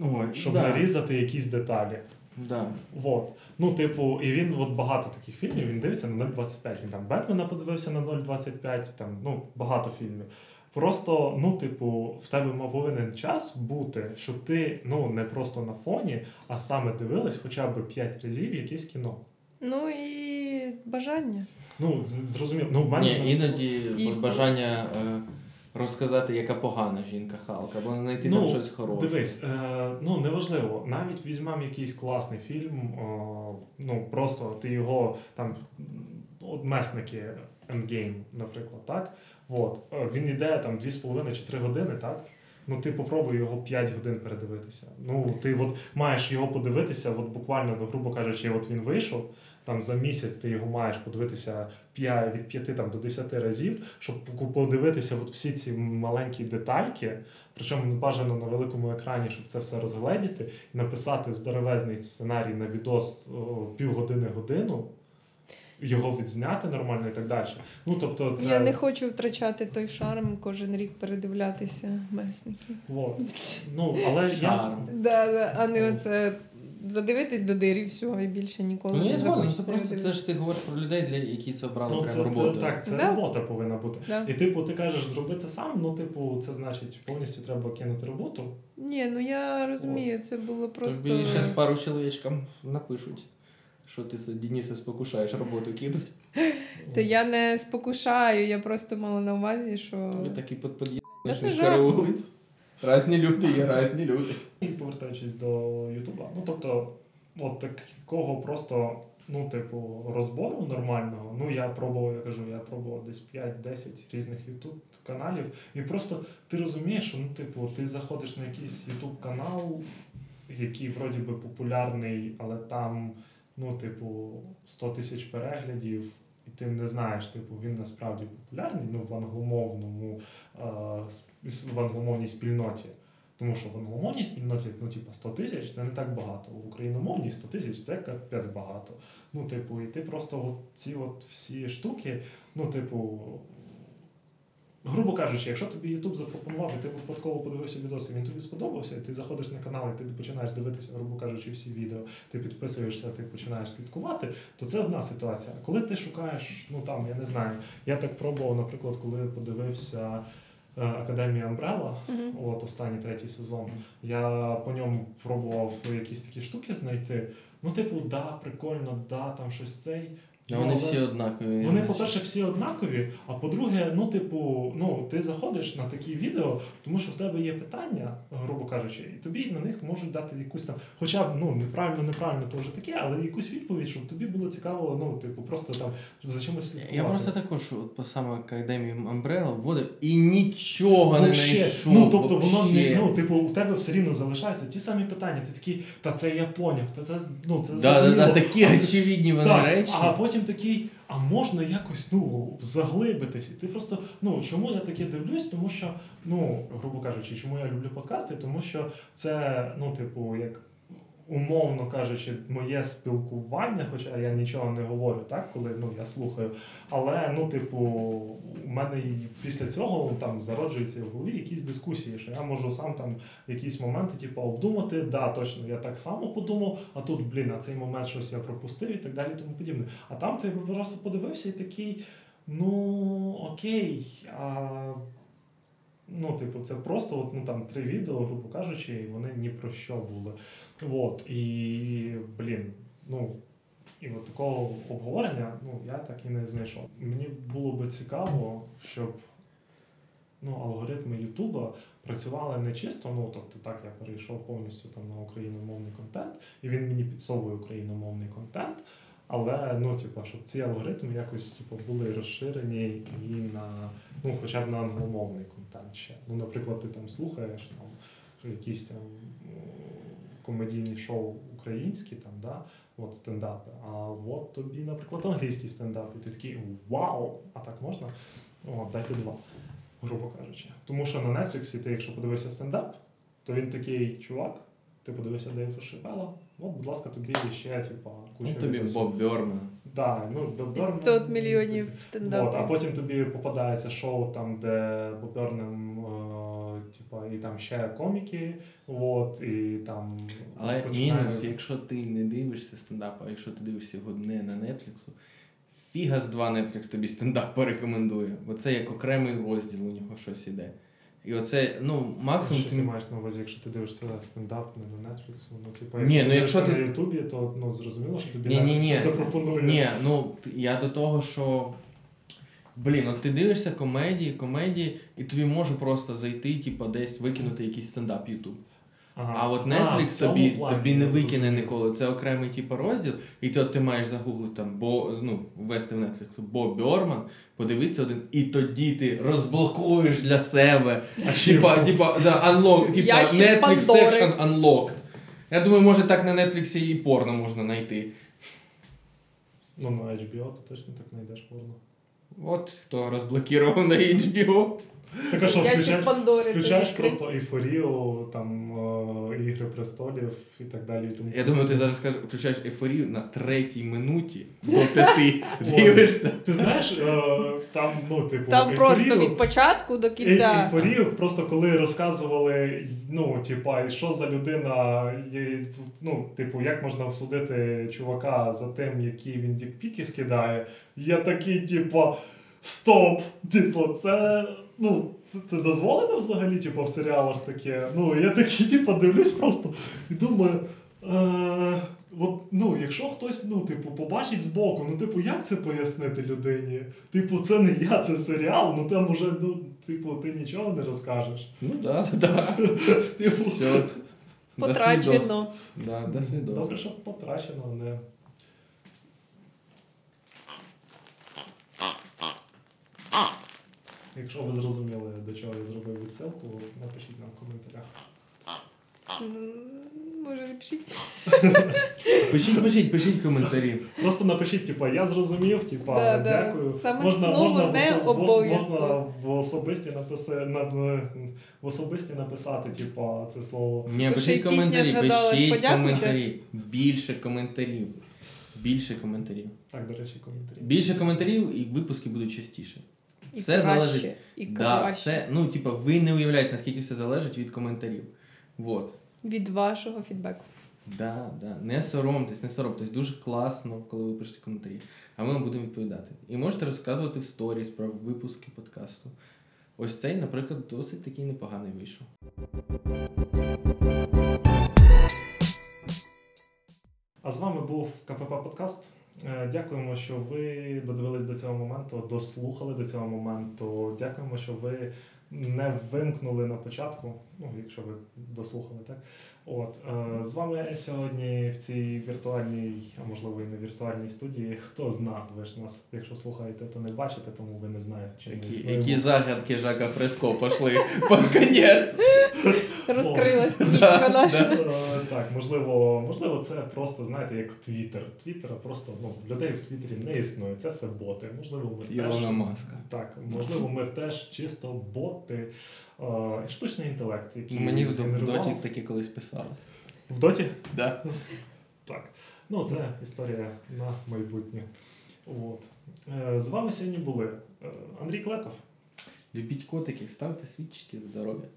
Ой, щоб да, нарізати якісь деталі. Да. Вот. Ну, типу, і він от багато таких фільмів він дивиться на 0,25. Він там Бетмена подивився на 0,25, там, ну, багато фільмів. Просто, ну, типу, в тебе мав повинен час бути, щоб ти ну, не просто на фоні, а саме дивилась хоча б 5 разів якесь кіно. Ну і бажання. Ну, зрозуміло. Ну, в мене, Ні, іноді І- бажання е, розказати, яка погана жінка Халка, або знайти Ну, там щось хороше. Дивись, е, ну неважливо, навіть візьмемо якийсь класний фільм, е, ну просто ти його там от месники Endgame, наприклад, так? От, е, він йде там 2,5 чи 3 години, так? Ну ти попробуй його 5 годин передивитися. Ну, ти от маєш його подивитися, от буквально, ну, грубо кажучи, от він вийшов. Там за місяць ти його маєш подивитися 5, від 5 там, до 10 разів, щоб подивитися от всі ці маленькі детальки, Причому ну, бажано на великому екрані, щоб це все розгледіти, і написати здоровезний сценарій на відос о, півгодини годину, його відзняти нормально і так далі. Ну тобто, це Я не хочу втрачати той шарм кожен рік передивлятися месників. Вот. Ну, але я Да, да, а не оце задивитись до дирі всього і більше ніколи Ну, не я ну, це захочеться просто це ж ти говориш про людей, для які це обрали ну, прям це, роботу. це так, це Да. робота повинна бути. Да. І типу, ти кажеш, зроби це сам. Ну, типу, це значить повністю треба кинути роботу. Ні, ну я розумію, це було просто. Тобі зараз пару чоловічкам напишуть, що ти це Дениса спокушаєш роботу кинуть. Та я не спокушаю, я просто мала на увазі, що. Тобі так і під Та під'їздиш, це не жах. караулить. Разні люди є, різні люди. І повертаючись до Ютуба. Ну тобто, от такого просто, ну, типу, розбору нормального. Ну, я пробував, я кажу, я пробував десь 5-10 різних Ютуб каналів. І просто ти розумієш, що ну, типу, ти заходиш на якийсь Ютуб канал, який вроді би популярний, але там, ну, типу, 100 тисяч переглядів. І ти не знаєш, типу, він насправді популярний ну, в англомовному, е, в англомовній спільноті. Тому що в англомовній спільноті, ну, типу, 100 тисяч це не так багато. В україномовній 100 тисяч це капець багато. Ну, типу, і ти просто от ці от всі штуки, ну, типу, грубо кажучи, якщо тобі YouTube запропонував, і ти випадково подивився відос, і він тобі сподобався, і ти заходиш на канал, і ти починаєш дивитися, грубо кажучи, всі відео, ти підписуєшся, ти починаєш слідкувати, то це одна ситуація. А коли ти шукаєш, ну там, я не знаю, я так пробував, наприклад, коли подивився. е, Академія Umbrella, Мгм. от останній третій сезон. Я по ньому пробував якісь такі штуки знайти. Ну, типу, да, прикольно, да, там щось цей. А Ну, вони всі однакові. Вони, по-перше, всі однакові, а по-друге, ну, типу, ну, ти заходиш на такі відео, тому що в тебе є питання, грубо кажучи, і тобі на них можуть дати якусь там, хоча б ну, неправильно, неправильно, то вже таке, але якусь відповідь, щоб тобі було цікаво, ну, типу, просто там за чимось слідкувати. Я просто також от по саме академії Umbrella вводив і нічого не Вообще, знайшов. ну тобто воно вообще. не ну, типу, у тебе все рівно залишаються ті самі питання. Ти такий, та це я поняв, та це ну це Да, да, да, такі очевидні вони речі. А потім такий, а можна якось ну заглибитись? І ти просто ну чому я таке дивлюсь? Тому що, ну грубо кажучи, чому я люблю подкасти? Тому що це, ну, типу, як. Умовно кажучи, моє спілкування, хоча я нічого не говорю, так, коли ну, я слухаю. Але ну, типу, у мене після цього там зароджуються в голові якісь дискусії, що я можу сам там якісь моменти, типу, обдумати, да, точно, я так само подумав, а тут, блін, а цей момент щось я пропустив і так далі, тому подібне. А там ти просто подивився і такий, ну окей, а ну, типу, це просто от, ну, там, три відео, грубо кажучи, і вони ні про що були. От, і, блін, ну. І от такого обговорення ну, я так і не знайшов. Мені було би цікаво, щоб ну, алгоритми Ютуба працювали не чисто, ну тобто так я перейшов повністю там на україномовний контент, і він мені підсовує україномовний контент. Але ну, типу, щоб ці алгоритми якось типу, були розширені і на ну, хоча б на англомовний контент ще. Ну, наприклад, ти там слухаєш там, якісь там м, комедійні шоу українські, там, да, от стендапи. А от тобі, наприклад, англійський стендап, і ти такий вау! А так можна? О, дайте два, грубо кажучи. Тому що на Netflix ти, якщо подивився стендап, то він такий чувак, ти подивився Дейва Шепела, от, будь ласка, тобі ще, типа, куча Ну, тобі. Боб Бьорн. Да, ну, до Бьорна- 500 мільйонів От, а потім тобі попадається шоу, там, де Бобернем, е, типа, і там ще коміки, от, і там. Але починають- мінус, якщо ти не дивишся стендап, а якщо ти дивишся його не на Нетфліксу, фіга з два Netflix тобі стендап порекомендує. Бо це як окремий розділ у нього щось іде. І оце, ну, максимум Що ти. ти маєш на увазі, якщо ти дивишся стендап не на Netflix, ну, типа, Ні, ну, якщо ти- на Ютубі, то ну, зрозуміло, що тобі Ні-ні-ні. Запропонує. Ні, ну я до того, що. Блін, от ти дивишся комедії, комедії, і тобі може просто зайти, типу, десь викинути якийсь стендап Ютуб. Ага. А от Netflix цьому тобі, плані, тобі не викине ніколи. Це окремий типу, розділ, і ти, от ти маєш загуглити там, бо ну, ввести в Netflix Бо Бьорман, подивитися один, і тоді ти розблокуєш для себе. Типа, типа, да, unlock, типа Netflix section unlocked. Я думаю, може так на Netflix і порно можна знайти. Ну, на HBO ти точно так знайдеш порно. От хто розблокував на HBO. Так а що, включаєш, Пандори. включаєш просто ейфорію, там, е, Ігри престолів і так далі. тому Я думаю, ти зараз скажеш, включаєш ейфорію на третій минуті до п'яти. Дивишся. Ти знаєш, е, там, ну, типу, Там просто від початку до кінця. Ейфорію, просто коли розказували, ну, типа, що за людина, ну, типу, як можна всудити чувака за тим, які він дікпіки скидає, я такий, типа, стоп! Типу, це. Ну, це, це дозволено взагалі, типу, в серіалах таке. Ну, я такий, типу, дивлюсь просто і думаю. Е- От, ну, якщо хтось, ну, типу, побачить збоку, ну, типу, як це пояснити людині? Типу, це не я, це серіал, ну там уже, ну, типу, ти нічого не розкажеш. Ну да, да. Типу, Все. Потрачено. Да, до свідос. добре, що потрачено, не. Якщо ви зрозуміли, до чого я зробив відсилку, напишіть нам в коментарях. М, Боже, не пишіть. Пишіть, пишіть, пишіть коментарі. Просто напишіть, типа, я зрозумів, типа, Да, да. дякую. Саме слово не в обов'язково. можна в особисті написи, на, в особисті написати, типа, це слово. Ні, То, пишіть пісня коментарі, згадалась, пишіть подякуйте. коментарі. Більше коментарів. Більше коментарів. Так, до речі, коментарі. Більше коментарів і випуски будуть частіше. І Все краще, залежить. і Да, краще. все, ну, типа, ви не уявляєте, наскільки все залежить від коментарів. Вот. Від вашого фідбеку. Да, да. Не соромтесь, не соромтесь. Дуже класно, коли ви пишете коментарі. А ми вам будемо відповідати. І можете розказувати в сторіс про випуски подкасту. Ось цей, наприклад, досить такий непоганий вийшов. А з вами був КПП Подкаст. Е, Дякуємо, що ви додивились до цього моменту, дослухали до цього моменту. Дякуємо, що ви не вимкнули на початку. Ну, якщо ви дослухали, так. От е, з вами сьогодні в цій віртуальній, а можливо і не віртуальній студії. Хто зна, ви ж нас, якщо слухаєте, то не бачите, тому ви не знаєте, чи Які, існуємо. які загадки Жака Фреско пішли під конець. Розкрилась Да, книжка наша. Е, Так, можливо, можливо, це просто, знаєте, як Твіттер. Твіттера просто ну, людей в Твіттері не існує. Це все боти. Можливо, ми Ілона теж. Маска. Так, можливо, ми теж чисто боти. Е, штучний інтелект, який Ну, мені в доті таке колись писали. В доті? Да. Так. Ну, це історія на майбутнє. От. Е, З вами сьогодні були е, Андрій Клеков, Любіть котиків, ставте свічки за здоров'я.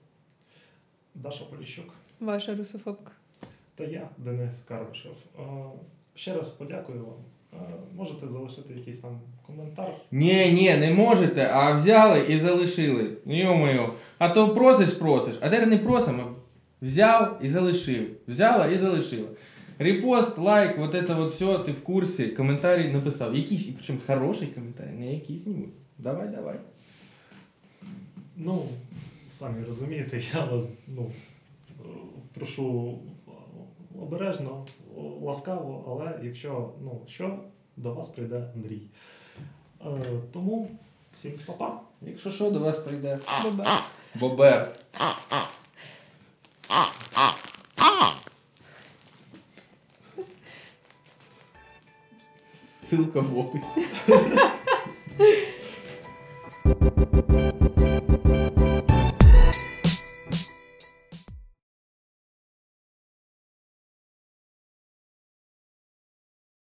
Даша Поліщук Ваша русофобка. та я, Денис Карбашев. Е, Ще раз подякую вам. Е, Можете залишити якийсь там коментар. Ні, ні, не можете, а взяли і залишили. Йо-моє. А то просиш, просиш, а тепер не просимо. Взяв і залишив. Взяла і залишила. Репост, лайк, вот это вот все, ти в курсі, коментарі написав. Якийсь, причому хороший коментарі, не якийсь небудь. Давай, давай. Ну, самі розумієте, я вас ну, е, прошу обережно, ласкаво, але якщо ну, що, до вас прийде Андрій. Е, Тому всім па-па. Якщо що, до вас прийде Баба. Бобер. Ссылка в описі.